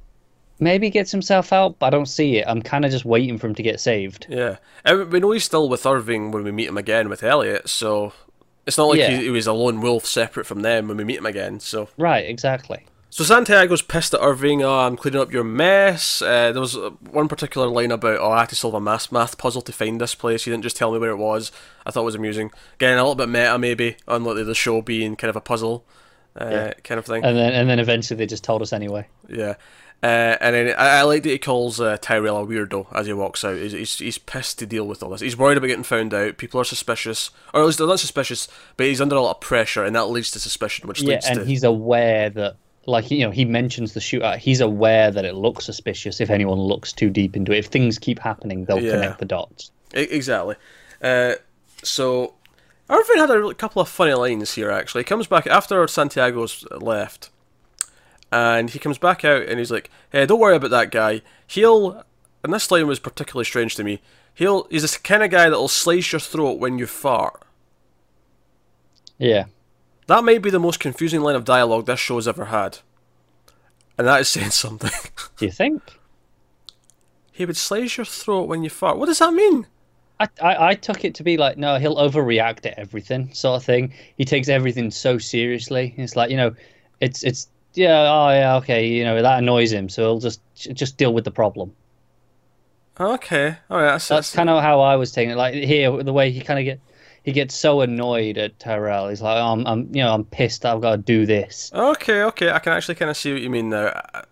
maybe he gets himself out, but I don't see it. I'm kind of just waiting for him to get saved. Yeah, and we know he's still with Irving when we meet him again with Elliot. So it's not like Yeah. he, he was a lone wolf separate from them when we meet him again. So Right, exactly. So Santiago's pissed at Irving. Oh, I'm cleaning up your mess. Uh, there was uh, one particular line about oh, I had to solve a math math puzzle to find this place. You didn't just tell me where it was. I thought it was amusing. Again, a little bit meta maybe on like the show being kind of a puzzle. Uh, Yeah. kind of thing. And then and then eventually they just told us anyway. Yeah. Uh, and then I, I like that he calls uh, Tyrell a weirdo as he walks out. He's, he's he's pissed to deal with all this. He's worried about getting found out. People are suspicious, or at least they're not suspicious, but he's under a lot of pressure, and that leads to suspicion, which Yeah, leads and to he's aware that, like you know, he mentions the shootout. He's aware that it looks suspicious if anyone looks too deep into it. If things keep happening, they'll Yeah. connect the dots. Exactly. Uh, so Irving had a couple of funny lines here. Actually, he comes back after Santiago's left, and he comes back out and he's like, "Hey, don't worry about that guy. He'll." And this line was particularly strange to me. He'll. He's the kind of guy that'll slice your throat when you fart. Yeah, That may be the most confusing line of dialogue this show's ever had. And that is saying something. (laughs) do you think? he would slice your throat when you fart. What does that mean? I, I, I took it to be like no he'll overreact to everything sort of thing he takes everything so seriously it's like you know it's it's yeah oh yeah okay you know that annoys him so he'll just just deal with the problem Okay, alright, that's, that's kind of how I was taking it like here the way he kind of get he gets so annoyed at Tyrell he's like oh, I'm, I'm you know I'm pissed I've got to do this Okay, okay, I can actually kind of see what you mean now. I,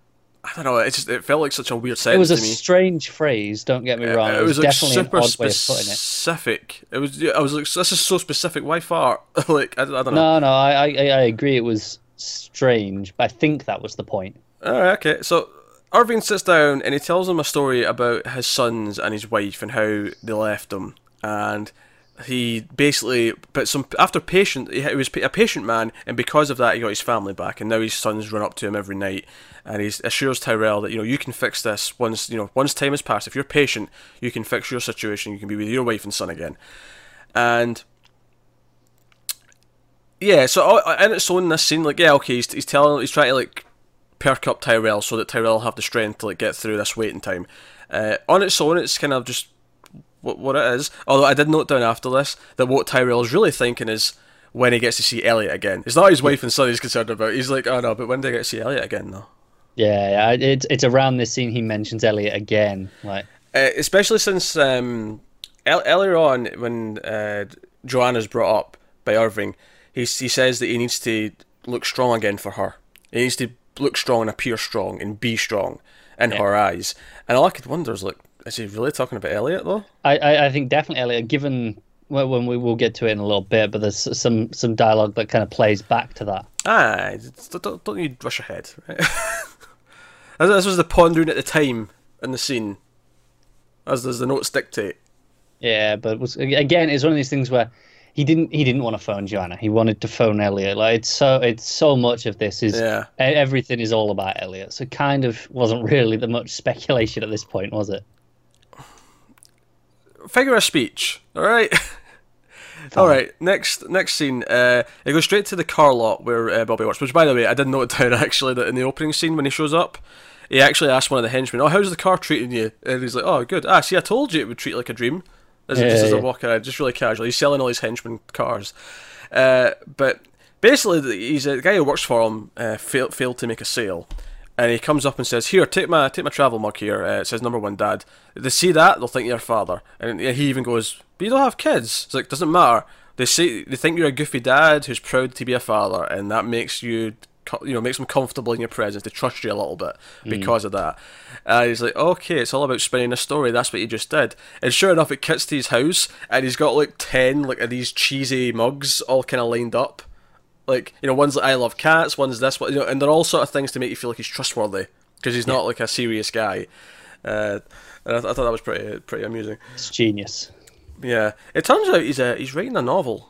I don't know, it just it felt like such a weird sentence it was a strange phrase don't get me wrong it, was, like definitely super odd way of putting it specific. It was. I was like, this is so specific. Why far? (laughs) like I, I don't know. no no I, I I agree it was strange but I think that was the point All right, okay. So Irving sits down and he tells him a story about his sons and his wife and how they left him, and he basically, but some after patient, he was a patient man, and because of that, he got his family back, and now his sons run up to him every night, and he assures Tyrell that you know you can fix this once you know once time has passed. If you're patient, you can fix your situation. You can be with your wife and son again, and yeah, so uh, in its own this scene, like yeah, okay, he's, he's telling, he's trying to like perk up Tyrell so that Tyrell have the strength to like get through this waiting time. Uh, on its own, it's kind of just what what it is. Although I did note down after this that what Tyrell is really thinking is when he gets to see Elliot again. It's not his wife and son he's concerned about. He's like, oh no, but when do I get to see Elliot again though? yeah, yeah it's it's around this scene he mentions Elliot again like Uh, especially since um, el- earlier on when uh, Joanna's brought up by Irving, he he says that he needs to look strong again for her. He needs to look strong and appear strong and be strong in her eyes. And all I could wonder is, like, is he really talking about Elliot though? I, I, I think definitely Elliot. Given well, when we will get to it in a little bit, but there's some some dialogue that kind of plays back to that. Ah, don't, don't, you rush ahead, right? (laughs) This was the pondering at the time in the scene, as does the notes dictate. Yeah, but it was again, it's one of these things where he didn't he didn't want to phone Joanna. He wanted to phone Elliot. Like it's so it's so much of this is Yeah. everything is all about Elliot. So it kind of wasn't really that much speculation at this point, was it? Figure of speech. All right. All right. Next, next scene. Uh, it goes straight to the car lot where uh, Bobby works. Which, by the way, I did note (laughs) down actually that in the opening scene when he shows up, he actually asked one of the henchmen, "Oh, how's the car treating you?" And he's like, "Oh, good. Ah, see, I told you it would treat you like a dream." As Yeah, just as a walk around, just really casual. He's selling all his henchmen cars. Uh, but basically, he's a guy who works for him. Uh, failed failed to make a sale. And he comes up and says, "Here, take my take my travel mug here." Uh, it says number one, Dad. They see that, they'll think you're a father. And he even goes, "But you don't have kids." It's like doesn't matter. They say they think you're a goofy dad who's proud to be a father, and that makes you, you know, makes them comfortable in your presence. They trust you a little bit because of that. Uh, he's like, "Okay, it's all about spinning a story. That's what you just did." And sure enough, it cuts to his house, and he's got like ten like of these cheesy mugs all kind of lined up like you know one's like I love cats, one's this one, you know, and they're all sort of things to make you feel like he's trustworthy because he's not like a serious guy. Uh, and I, th- I thought that was pretty pretty amusing. It's genius. Yeah, it turns out he's uh, he's writing a novel.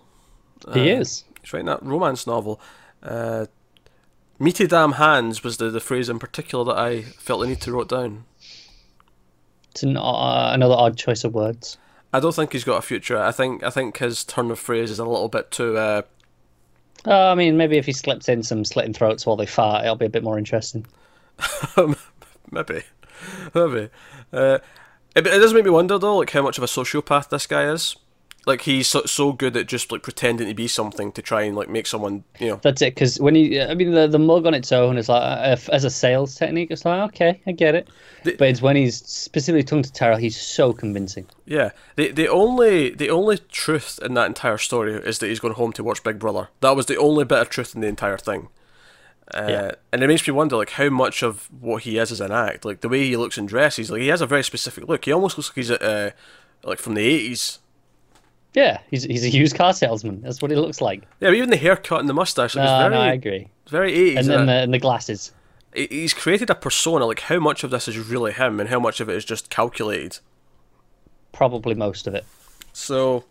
He Uh, is. He's writing that romance novel. Uh, Meaty damn hands was the, the phrase in particular that I felt the need to write down. It's an, uh, another odd choice of words. I don't think he's got a future. I think I think his turn of phrase is a little bit too. Uh, Uh, I mean, maybe if he slips in some slitting throats while they fart, it'll be a bit more interesting. (laughs) maybe, maybe. Uh, it, it does make me wonder though, like how much of a sociopath this guy is. Like he's so, so good at just like pretending to be something to try and like make someone, you know. That's it. Because when you, I mean, the the mug on its own is like uh, as a sales technique, it's like okay, I get it. The- but it's when he's specifically talking to Tyrell, he's so convincing. Yeah, the the only the only truth in that entire story is that he's going home to watch Big Brother. That was the only bit of truth in the entire thing. Uh, Yeah. And it makes me wonder, like, how much of what he is as an act, like the way he looks and dresses, like he has a very specific look. He almost looks like he's uh, like from the eighties. Yeah, he's he's a used car salesman. That's what he looks like. Yeah, but even the haircut and the mustache, like, No, very, no, I agree. very eighties. And then the, and the glasses. he's created a persona. Like, how much of this is really him, and how much of it is just calculated? Probably most of it. So,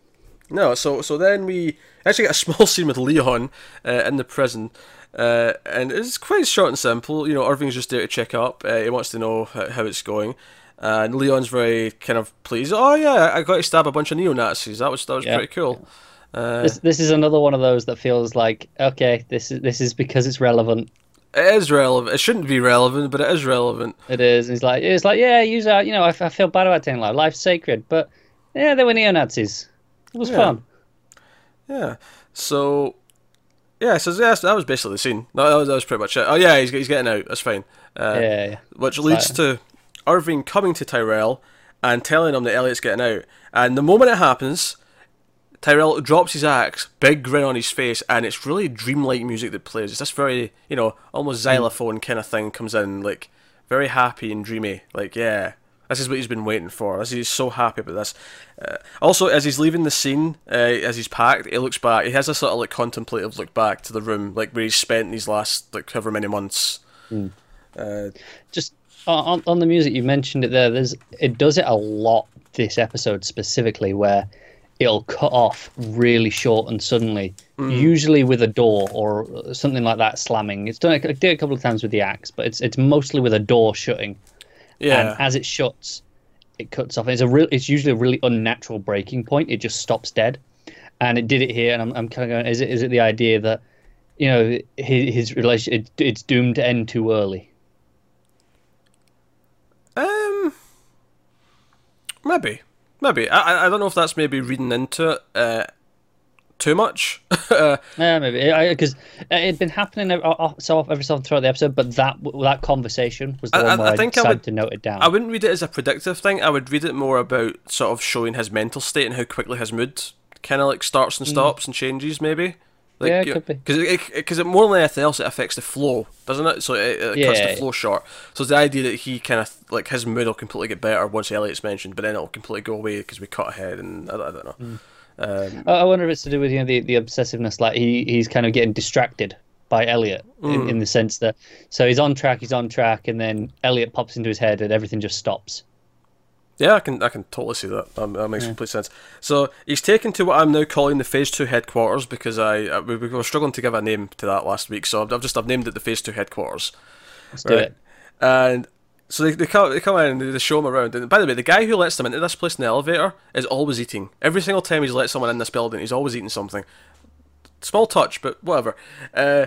no, so so then we actually get a (laughs) small scene with Leon uh, in the prison, uh, and it's quite short and simple. You know, Irving's just there to check up. Uh, he wants to know how, how it's going, and Leon's very kind of pleased. Oh yeah, I got to stab a bunch of neo Nazis. That was that was Yeah. pretty cool. Uh, This this is another one of those that feels like okay, this is this is because it's relevant. it is relevant. It shouldn't be relevant, but it is relevant. It is. It's like it's like yeah, use our you know I, I feel bad about saying like life's sacred, but yeah, they were neo Nazis. It was Yeah. fun. Yeah. So, yeah. So yes, that was basically the scene. No, that was, that was pretty much it. Oh yeah, he's he's getting out. That's fine. Uh, yeah, yeah. which leads to Irving coming to Tyrell and telling him that Elliot's getting out. And the moment it happens, Tyrell drops his axe, big grin on his face, and it's really dreamlike music that plays. It's this very, you know, almost xylophone kind of thing comes in, like very happy and dreamy. Like, yeah, this is what he's been waiting for. This he's so happy about this. Uh, also, as he's leaving the scene, uh, as he's packed, he looks back. He has a sort of like contemplative look back to the room, like where he's spent these last like however many months. Uh, Just on, on the music, you mentioned it there. There's it does it a lot this episode specifically where it'll cut off really short and suddenly, mm. usually with a door or something like that slamming. It's done I did a couple of times with the axe, but it's it's mostly with a door shutting. yeah. And as it shuts, it cuts off. It's a real. It's usually a really unnatural breaking point. It just stops dead, and it did it here. And I'm, I'm kind of going. Is it is it the idea that you know his, his relation it, it's doomed to end too early? Um, maybe, maybe. I I- don't know if that's maybe reading into it uh, too much. (laughs) Yeah, maybe because it had been happening so every so often throughout the episode, but that that conversation was the I- one where I I, think I decided would- to note it down. I wouldn't read it as a predictive thing. I would read it more about sort of showing his mental state and how quickly his mood kind of like starts and stops and changes. Maybe. Like, Mm. Yeah, it could be. Because it, because it, more than anything else, it affects the flow, doesn't it? So it, it cuts Yeah. the flow short. So it's the idea that he kind of like his mood will completely get better once Elliot's mentioned, but then it'll completely go away because we cut ahead and I, I don't know. Mm. Um, I wonder if it's to do with you know the, the obsessiveness, like he he's kind of getting distracted by Elliot in, Mm. in the sense that so he's on track, he's on track, and then Elliot pops into his head and everything just stops. Yeah, I can I can totally see that. That, that makes complete sense. So he's taken to what I'm now calling the Phase Two headquarters because I, I we, we were struggling to give a name to that last week. So I've, I've just I've named it the Phase Two headquarters. Let's do it. And so they, they come they come in and they show him around. And by the way, the guy who lets them into this place in the elevator is always eating. Every single time he's let someone in this building, he's always eating something. Small touch, but whatever. Uh,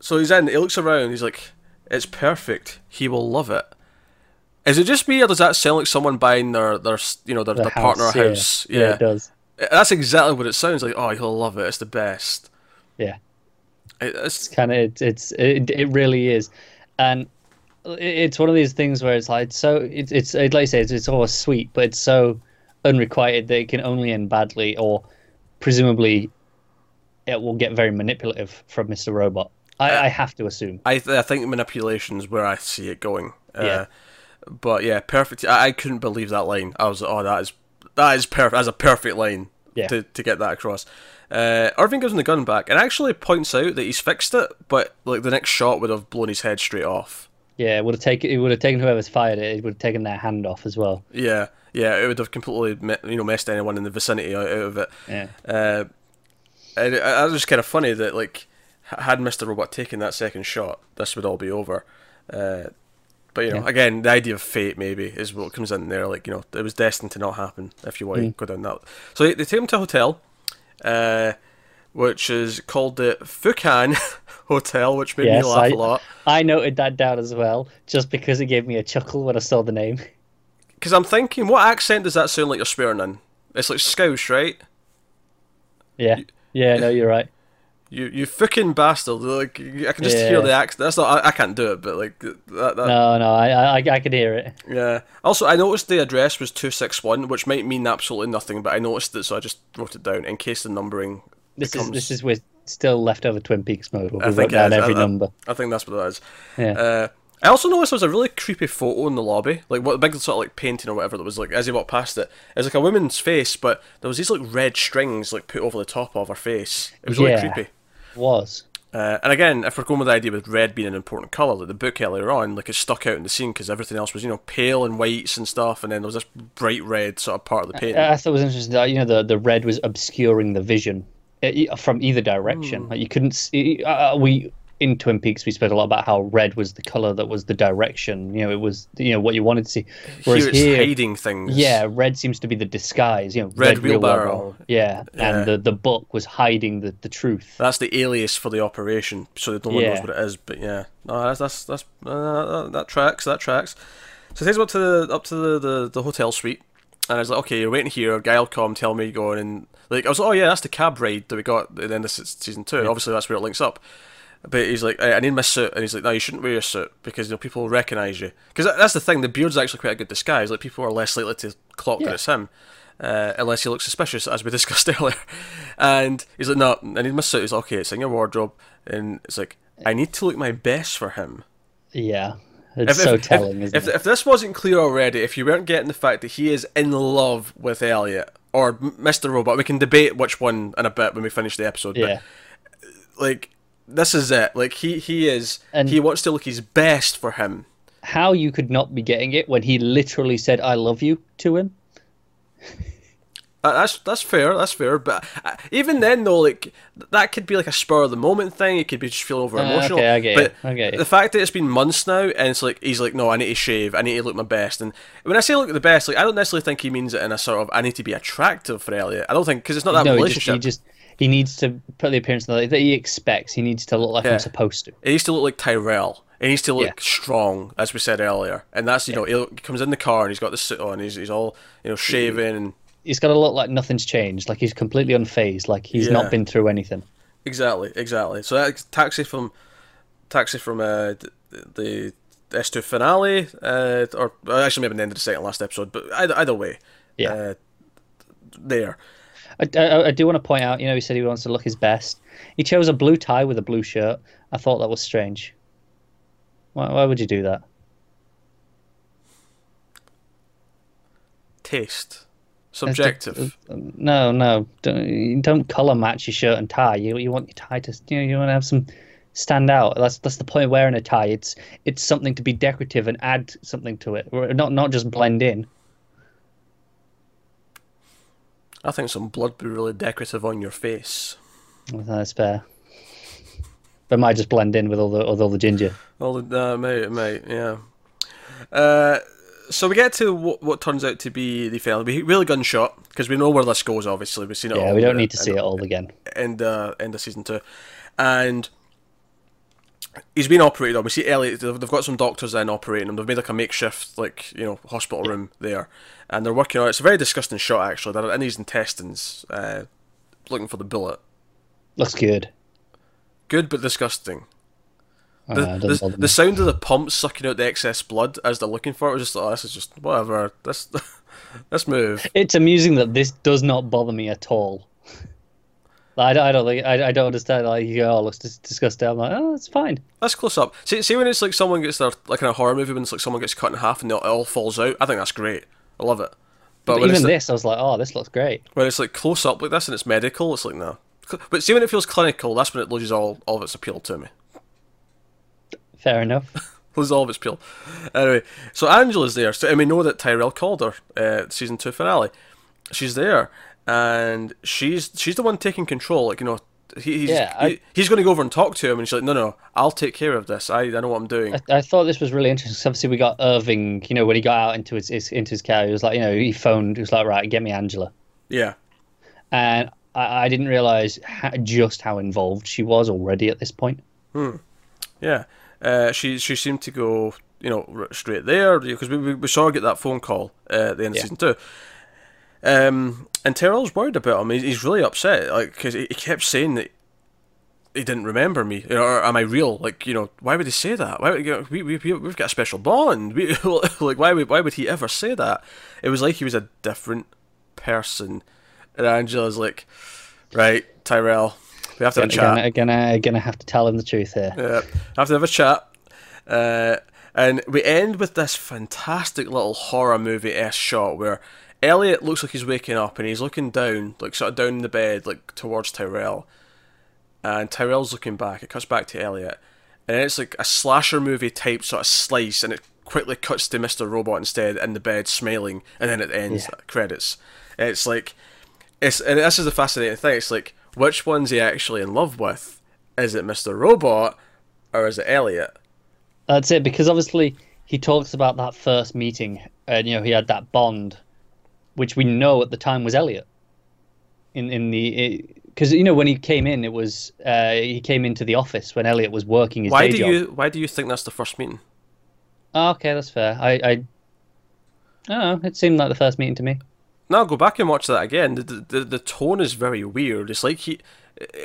so he's in. He looks around. He's like, "It's perfect. He will love it." Is it just me, or does that sound like someone buying their their you know their, The their partner a yeah. house? yeah, it does. that's exactly what it sounds like. Oh, he'll love it. It's the best. Yeah. It- It's, kind of it's, it's it, it really is and it's one of these things where it's like it's so it's it's like I say it's, it's always sweet but it's so unrequited that it can only end badly or presumably it will get very manipulative from Mr. Robot I, I have to assume I th- I think manipulation is where I see it going. Uh, Yeah. But yeah, perfect. I, I couldn't believe that line. I was like, oh, that is that is perfect. That's a perfect line Yeah. to to get that across. Uh, Irving gives him the gun back and actually points out that he's fixed it, but like the next shot would have blown his head straight off. Yeah, it would have taken it would have taken whoever's fired it. It would have taken their hand off as well. Yeah, yeah, it would have completely you know messed anyone in the vicinity out, of it. Yeah. Uh, and it, it was just kind of funny that like had Mr. Robot taken that second shot, this would all be over. Uh, but you know, Yeah. again, the idea of fate maybe is what comes in there. Like you know, it was destined to not happen if you want Mm. to go down that. So they, they take him to a hotel, uh, which is called the Fukan (laughs) Hotel, which made Yes, me laugh I- a lot. I noted that down as well, just because it gave me a chuckle when I saw the name. Because I'm thinking, what accent does that sound like you're swearing in? It's like Scouse, right? Yeah, yeah, no, you're right. You you fucking bastard! Like I can just Yeah. hear the accent. That's not. I, I can't do it, but like that. that No, no, I, I, I could hear it. Yeah. Also, I noticed the address was two six one, which might mean absolutely nothing, but I noticed it, so I just wrote it down in case the numbering. This becomes, is this is with still leftover Twin Peaks mode. Where I think down every I- number. I think that's what it is. Yeah. Uh, I also noticed there was a really creepy photo in the lobby, like what big sort of like painting or whatever that was like as he walked past it. It was like a woman's face, but there was these like red strings like put over the top of her face. It was really Yeah. creepy. Was Uh, and again, if we're going with the idea with red being an important colour, like the book earlier on, like it stuck out in the scene because everything else was, you know, pale and whites and stuff, and then there was this bright red sort of part of the painting. I thought it was interesting that you know the the red was obscuring the vision uh, e- from either direction. Hmm. Like you couldn't see. Uh, we in Twin Peaks we spoke a lot about how red was the color that was the direction. You know, it was you know what you wanted to see. Whereas Here it's here, hiding things. yeah, red seems to be the disguise. You know, Red wheelbarrow. wheelbarrow. Yeah, Yeah. and the the book was hiding the the truth. That's the alias for the operation, so that no one knows what it is. But yeah, no, that's that's, that's uh, that tracks. That tracks. So him up to the up to the, the, the hotel suite, and I was like, okay, you're waiting here. A guy will come, tell me you're going, and like I was like, oh yeah, that's the cab ride that we got at the end of season two. Obviously, that's where it links up. But he's like, I I need my suit, and he's like, no, you shouldn't wear your suit because you know people will recognize you. Because that's the thing, the beard's actually quite a good disguise. Like people are less likely to clock that it's him. Uh, unless he looks suspicious, as we (laughs) discussed earlier. And he's like, no, I need my suit. He's like, okay, it's in your wardrobe. And it's like, I need to look my best for him. Yeah, it's so telling, isn't if, it? if this wasn't clear already, if you weren't getting the fact that he is in love with Elliot or Mr. Robot, we can debate which one in a bit when we finish the episode. yeah, But, like, this is it. Like, he, he is, And- he wants to look his best for him. how you could not be getting it when he literally said "I love you" to him. Uh, that's that's fair. That's fair. But uh, even then, though, like that could be like a spur of the moment thing. It could be just feeling over emotional. Uh, okay, I get but you, I get you. the fact that it's been months now, and it's like he's like, no, I need to shave. I need to look my best. And when I say look the best, like I don't necessarily think he means it in a sort of I need to be attractive for Elliot. I don't think because it's not that no, relationship. he just he needs to put the appearance that he expects. He needs to look like Yeah. he's supposed to. He needs to look like Tyrell. He needs to look Yeah. strong, as we said earlier. And that's you know he comes in the car and he's got the suit on. He's he's all you know shaven and He's got to look like nothing's changed, like he's completely unfazed, like he's Yeah. not been through anything. Exactly, exactly. So that's taxi from taxi from uh, the, the S2 finale, uh, or actually maybe the end of the second last episode, but either, either way, Yeah. uh, there. I, I, I do want to point out, you know, he said he wants to look his best. He chose a blue tie with a blue shirt. I thought that was strange. Why, why would you do that? Taste, subjective. Uh, uh, no, no, don't, don't color match your shirt and tie. You you want your tie to you know you want to have some stand out. That's that's the point of wearing a tie. It's it's something to be decorative and add something to it, or not not just blend in. I think some blood would be really decorative on your face. That's fair. But might just blend in with all the with all the ginger. All the uh, mate, mate, yeah. Uh, so we get to what, what turns out to be the final. We really gunshot because we know where this goes. Obviously, we've seen it. Yeah, all we don't need to see it all again. end uh, end of season two, and he's been operated on. We see Elliot. They've, got some doctors in operating him. They've made like a makeshift like you know hospital room there, and they're working on. it. It's a very disgusting shot actually. They're in his intestines, uh, looking for the bullet. Looks good. Good but disgusting. Uh, The, doesn't the, the sound of the pumps sucking out the excess blood as they're looking for it was just like, oh, this is just whatever. This (laughs) this move. It's amusing that this does not bother me at all. I don't, I don't think I, I don't understand. Like you go, oh, disgusting. I'm like, oh, it's fine. That's close up. See, see when it's like someone gets their like in a horror movie when it's like someone gets cut in half and it all falls out. I think that's great. I love it. But, But even this, I was like, oh, this looks great. when it's like close up like this and it's medical, it's like no. But see when it feels clinical, that's when it loses all all of its appeal to me. Fair enough. (laughs) lose all of its peel. Anyway, so Angela's there, so, and we know that Tyrell called her uh, season two finale. She's there, and she's she's the one taking control. Like you know, he, he's Yeah, I- he- he's going to go over and talk to him, and she's like, "No, no, I'll take care of this. I, I know what I'm doing." I, I thought this was really interesting. 'cause obviously, we got Irving. You know, when he got out into his, his into his car, he was like, you know, he phoned. He was like, right, get me Angela. yeah, And I, I didn't realize how, just how involved she was already at this point. Hmm. yeah. Uh, she she seemed to go, you know, straight there because we, we, we saw her get that phone call uh, at the end Yeah. of season two. Um, and Tyrell's worried about him. He's, really upset, like because he, he kept saying that he didn't remember me, or am I real? Like, you know, why would he say that? Why would, you know, we, we, we- we've got a special bond. We, (laughs) like, why would, why would he ever say that? It was like he was a different person. And Angela's like, right, Tyrell, we have to have a chat. gonna, gonna, gonna have to tell him the truth here. Yeah, have to have a chat. Uh, and we end with this fantastic little horror movie s shot where Elliot looks like he's waking up and he's looking down, like sort of down in the bed, like towards Tyrell. And Tyrell's looking back. It cuts back to Elliot, and then it's like a slasher movie type sort of slice, and it quickly cuts to Mr. Robot instead in the bed smiling, and then it ends Yeah. Uh, credits. And it's like it's and this is the fascinating thing. It's like which one's he actually in love with? Is it Mr. Robot or is it Elliot? That's it, because obviously he talks about that first meeting, and you know he had that bond, which we know at the time was Elliot. In in the because you know when he came in, it was uh, he came into the office when Elliot was working his Why day do job. you why do you think that's the first meeting? Oh, okay, that's fair. I, I, I don't know. It seemed like the first meeting to me. Now go back and watch that again. The the, the tone is very weird. It's like he.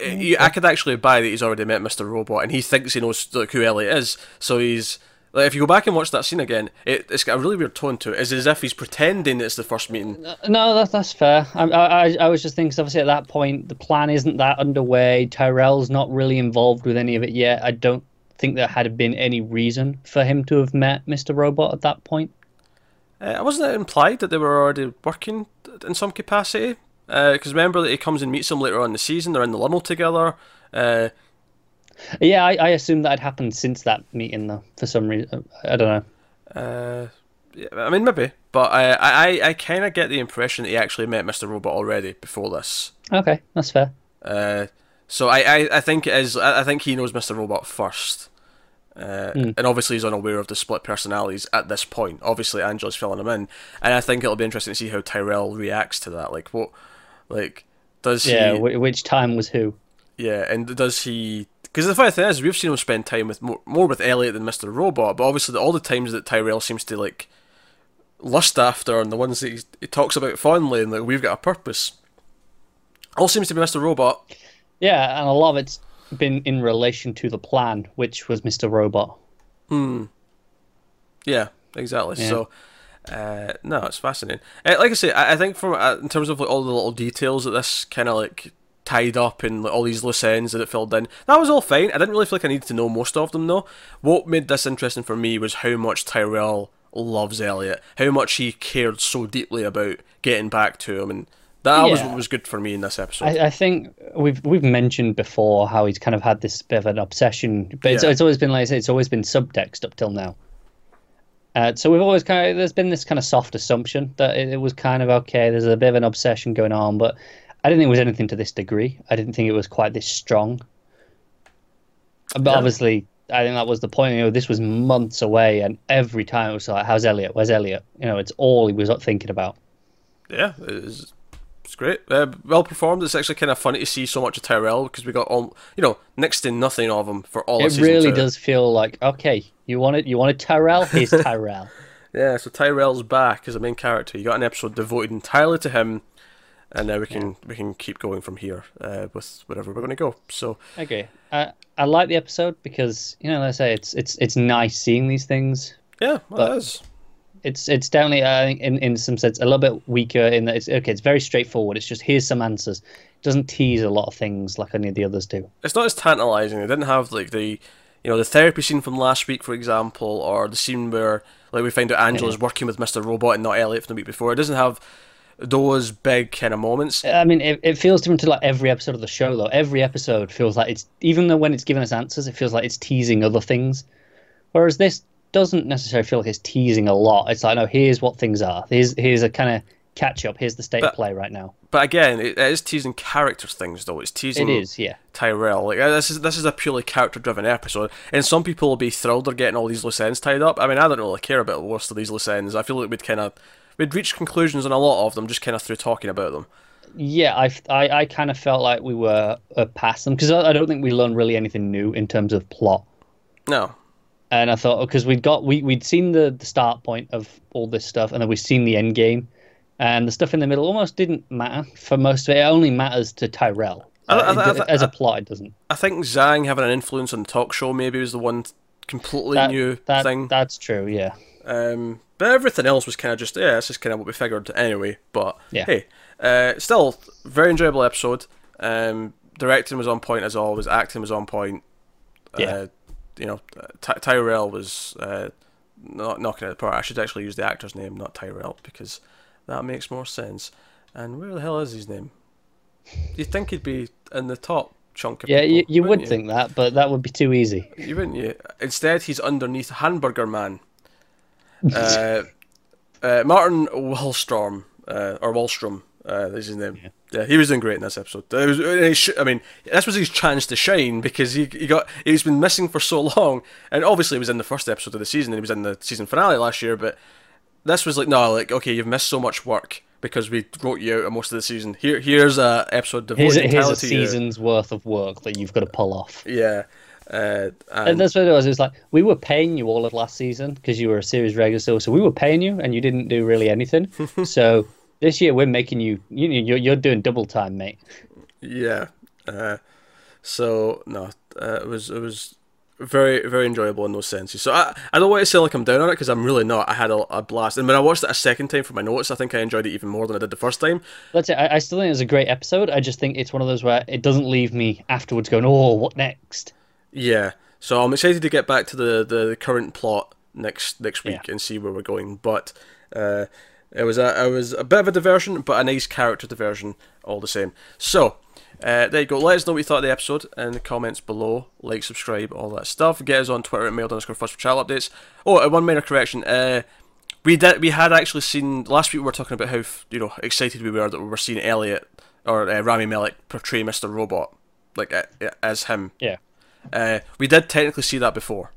You, I could actually buy that he's already met Mr. Robot and he thinks he knows like who Elliot is. So he's like, if you go back and watch that scene again, it, it's got a really weird tone to it. It's as if he's pretending it's the first meeting. No, that's that's fair. I, I, I was just thinking, 'cause obviously at that point the plan isn't that underway. Tyrell's not really involved with any of it yet. I don't think there had been any reason for him to have met Mr. Robot at that point. Uh, wasn't it implied that they were already working in some capacity? Because remember that he comes and meets him later on in the season. They're in the limo together. Uh, Yeah, I, I assumed that had happened since that meeting, though. For some reason, I don't know. uh, yeah, I mean, maybe, but I I, I kind of get the impression that he actually met Mr. Robot already before this. Okay, that's fair. Uh, so I, I, I think it is. I think he knows Mr. Robot first, uh, and obviously he's unaware of the split personalities at this point. Obviously, Angela's filling him in, and I think it'll be interesting to see how Tyrell reacts to that. Like what, like does Yeah, he? wh- which time was who? Yeah, and does he? Because the funny thing is, we've seen him spend time with more, more with Elliot than Mr. Robot, but obviously all the times that Tyrell seems to like lust after, and the ones that he talks about fondly, and like we've got a purpose, all seems to be Mr. Robot. Yeah, and a lot of it's been in relation to the plan, which was Mr. Robot. Hmm. Yeah, exactly. Yeah. So, uh, no, it's fascinating. Uh, like I say, I, I think from uh, in terms of like all the little details that this kind of like tied up and like, all these loose ends that it filled in, that was all fine. I didn't really feel like I needed to know most of them though. What made this interesting for me was how much Tyrell loves Elliot, how much he cared so deeply about getting back to him, and that was what was good for me in this episode. I, I think we've we've mentioned before how he's kind of had this bit of an obsession, but it's, Yeah. it's always been like I say, it's always been subtext up till now. Uh, so we've always kind of there's been this kind of soft assumption that it, it was kind of okay. There's a bit of an obsession going on, but I didn't think it was anything to this degree. I didn't think it was quite this strong. But Yeah. obviously, I think that was the point. You know, this was months away, and every time it was like, "How's Elliot? Where's Elliot?" You know, it's all he was thinking about. yeah, it's, it's great. Uh, well performed. It's actually kind of funny to see so much of Tyrell because we got all you know next to nothing of him for all. of It really two. does feel like okay. You wanted you wanted Tyrell. Here's (laughs) Tyrell. Yeah, so Tyrell's back as a main character. You got an episode devoted entirely to him, and now we can we can keep going from here uh, with wherever we're going to go. So Okay, I I like the episode because you know, let's say it's it's it's nice seeing these things. yeah, well, that is. It's it's definitely I think in in some sense a little bit weaker in that it's okay. It's very straightforward. It's just here's some answers. It doesn't tease a lot of things like any of the others do. It's not as tantalizing. It didn't have like the you know the therapy scene from last week, for example, or the scene where like we find out Angela's working with Mister Robot and not Elliot from the week before. It doesn't have those big kind of moments. I mean, it, it feels different to like every episode of the show though. Every episode feels like it's even though when it's giving us answers, it feels like it's teasing other things. Whereas this doesn't necessarily feel like it's teasing a lot. It's like, no, here's what things are. Here's here's a kind of catch up. Here's the state But- of play right now. But again, it, it is teasing characters things though. It's teasing It is, yeah. Tyrell. Like uh, this is this is a purely character driven episode, and some people will be thrilled they're getting all these loose ends tied up. I mean, I don't really care about most of these loose ends. I feel like we'd kind of we'd reached conclusions on a lot of them just kind of through talking about them. Yeah, I, I, I kind of felt like we were uh, past them because I, I don't think we learned really anything new in terms of plot. No, And I thought because we'd got we we'd seen the, the start point of all this stuff, and then we'd seen the end game, and the stuff in the middle almost didn't matter for most of it. It only matters to Tyrell. I- I- I- as a plot, it doesn't. I think Zhang having an influence on the talk show maybe was the one completely That, new that, thing. That's true. Yeah. Um, but everything else was kind of just yeah, it's just kind of what we figured anyway. But Yeah. hey, uh, still very enjoyable episode. Um, directing was on point as always. Acting was on point. Yeah. Uh, you know, Ty- Tyrell was uh, not knocking it apart. I should actually use the actor's name, not Tyrell, because that makes more sense. And where the hell is his name? You'd think he'd be in the top chunk of Yeah, people, you, you would wouldn't think that, but that would be too easy. you wouldn't you? Instead, he's underneath Hamburger Man. Uh, uh, Martin Wallstrom, uh, or Wallstrom, uh, is his name. Yeah. he was doing great in this episode. It was, sh- I mean, this was his chance to shine because he, he got he's been missing for so long, and obviously he was in the first episode of the season, and he was in the season finale last year. But this was like, no, like okay, you've missed so much work because we wrote you out of most of the season. Here, here's a episode devoted Here's a, here's a entirely to you. season's worth of work that you've got to pull off. Yeah. Uh, And and that's what it was. It was like we were paying you all of last season because you were a series regular, so so we were paying you, and you didn't do really anything. (laughs) so this year we're making you. You you're, you're doing double time, mate. Yeah. Uh, so no, uh, it was it was very very enjoyable in those senses. So I I don't want to say like I'm down on it because I'm really not. I had a, a blast, and when I watched it a second time for my notes, I think I enjoyed it even more than I did the first time. That's it. I, I still think it's a great episode. I just think it's one of those where it doesn't leave me afterwards going, "Oh, what next?" Yeah. So I'm excited to get back to the the current plot next next week Yeah. and see where we're going. But uh, it was a it was a bit of a diversion, but a nice character diversion all the same. So. Uh, there you go. Let us know what you thought of the episode in the comments below. Like, subscribe, all that stuff. Get us on Twitter at mild underscore fuzz for channel updates. Oh, uh, one minor correction. Uh, we did. We had actually seen last week. We were talking about how you know excited we were that we were seeing Elliot or uh, Rami Malek portray Mr. Robot, like uh, as him. Yeah, Uh, we did technically see that before.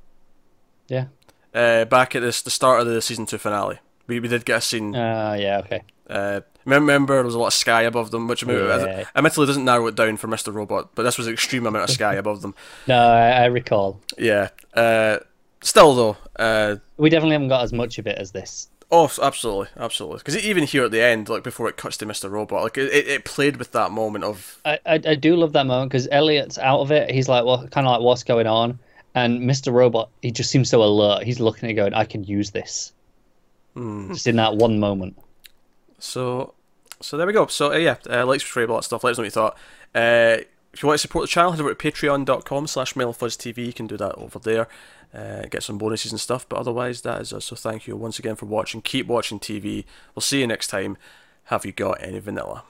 yeah. Uh, back at this, the start of the season two finale, we, we did get a scene. Uh, yeah. Okay. Uh, remember, there was a lot of sky above them, which Yeah. admittedly doesn't narrow it down for Mister Robot, but this was an extreme amount of sky (laughs) above them. No, I, I recall. Yeah. Uh, still though, uh, We definitely haven't got as much of it as this. Oh, absolutely, absolutely. Because even here at the end, like before it cuts to Mister Robot, like it, it, played with that moment of I, I, I do love that moment because Elliot's out of it. He's like, well, kind of like, what's going on? And Mr. Robot, he just seems so alert. He's looking at it going, I can use this. Just in that one moment. So, so there we go. So uh, yeah, uh, like, subscribe, all that stuff. Let us know what you thought. Uh, if you want to support the channel, head over to patreon.com slash TV. You can do that over there uh, get some bonuses and stuff. But otherwise, that is us. So thank you once again for watching. Keep watching TV. We'll see you next time. Have you got any vanilla?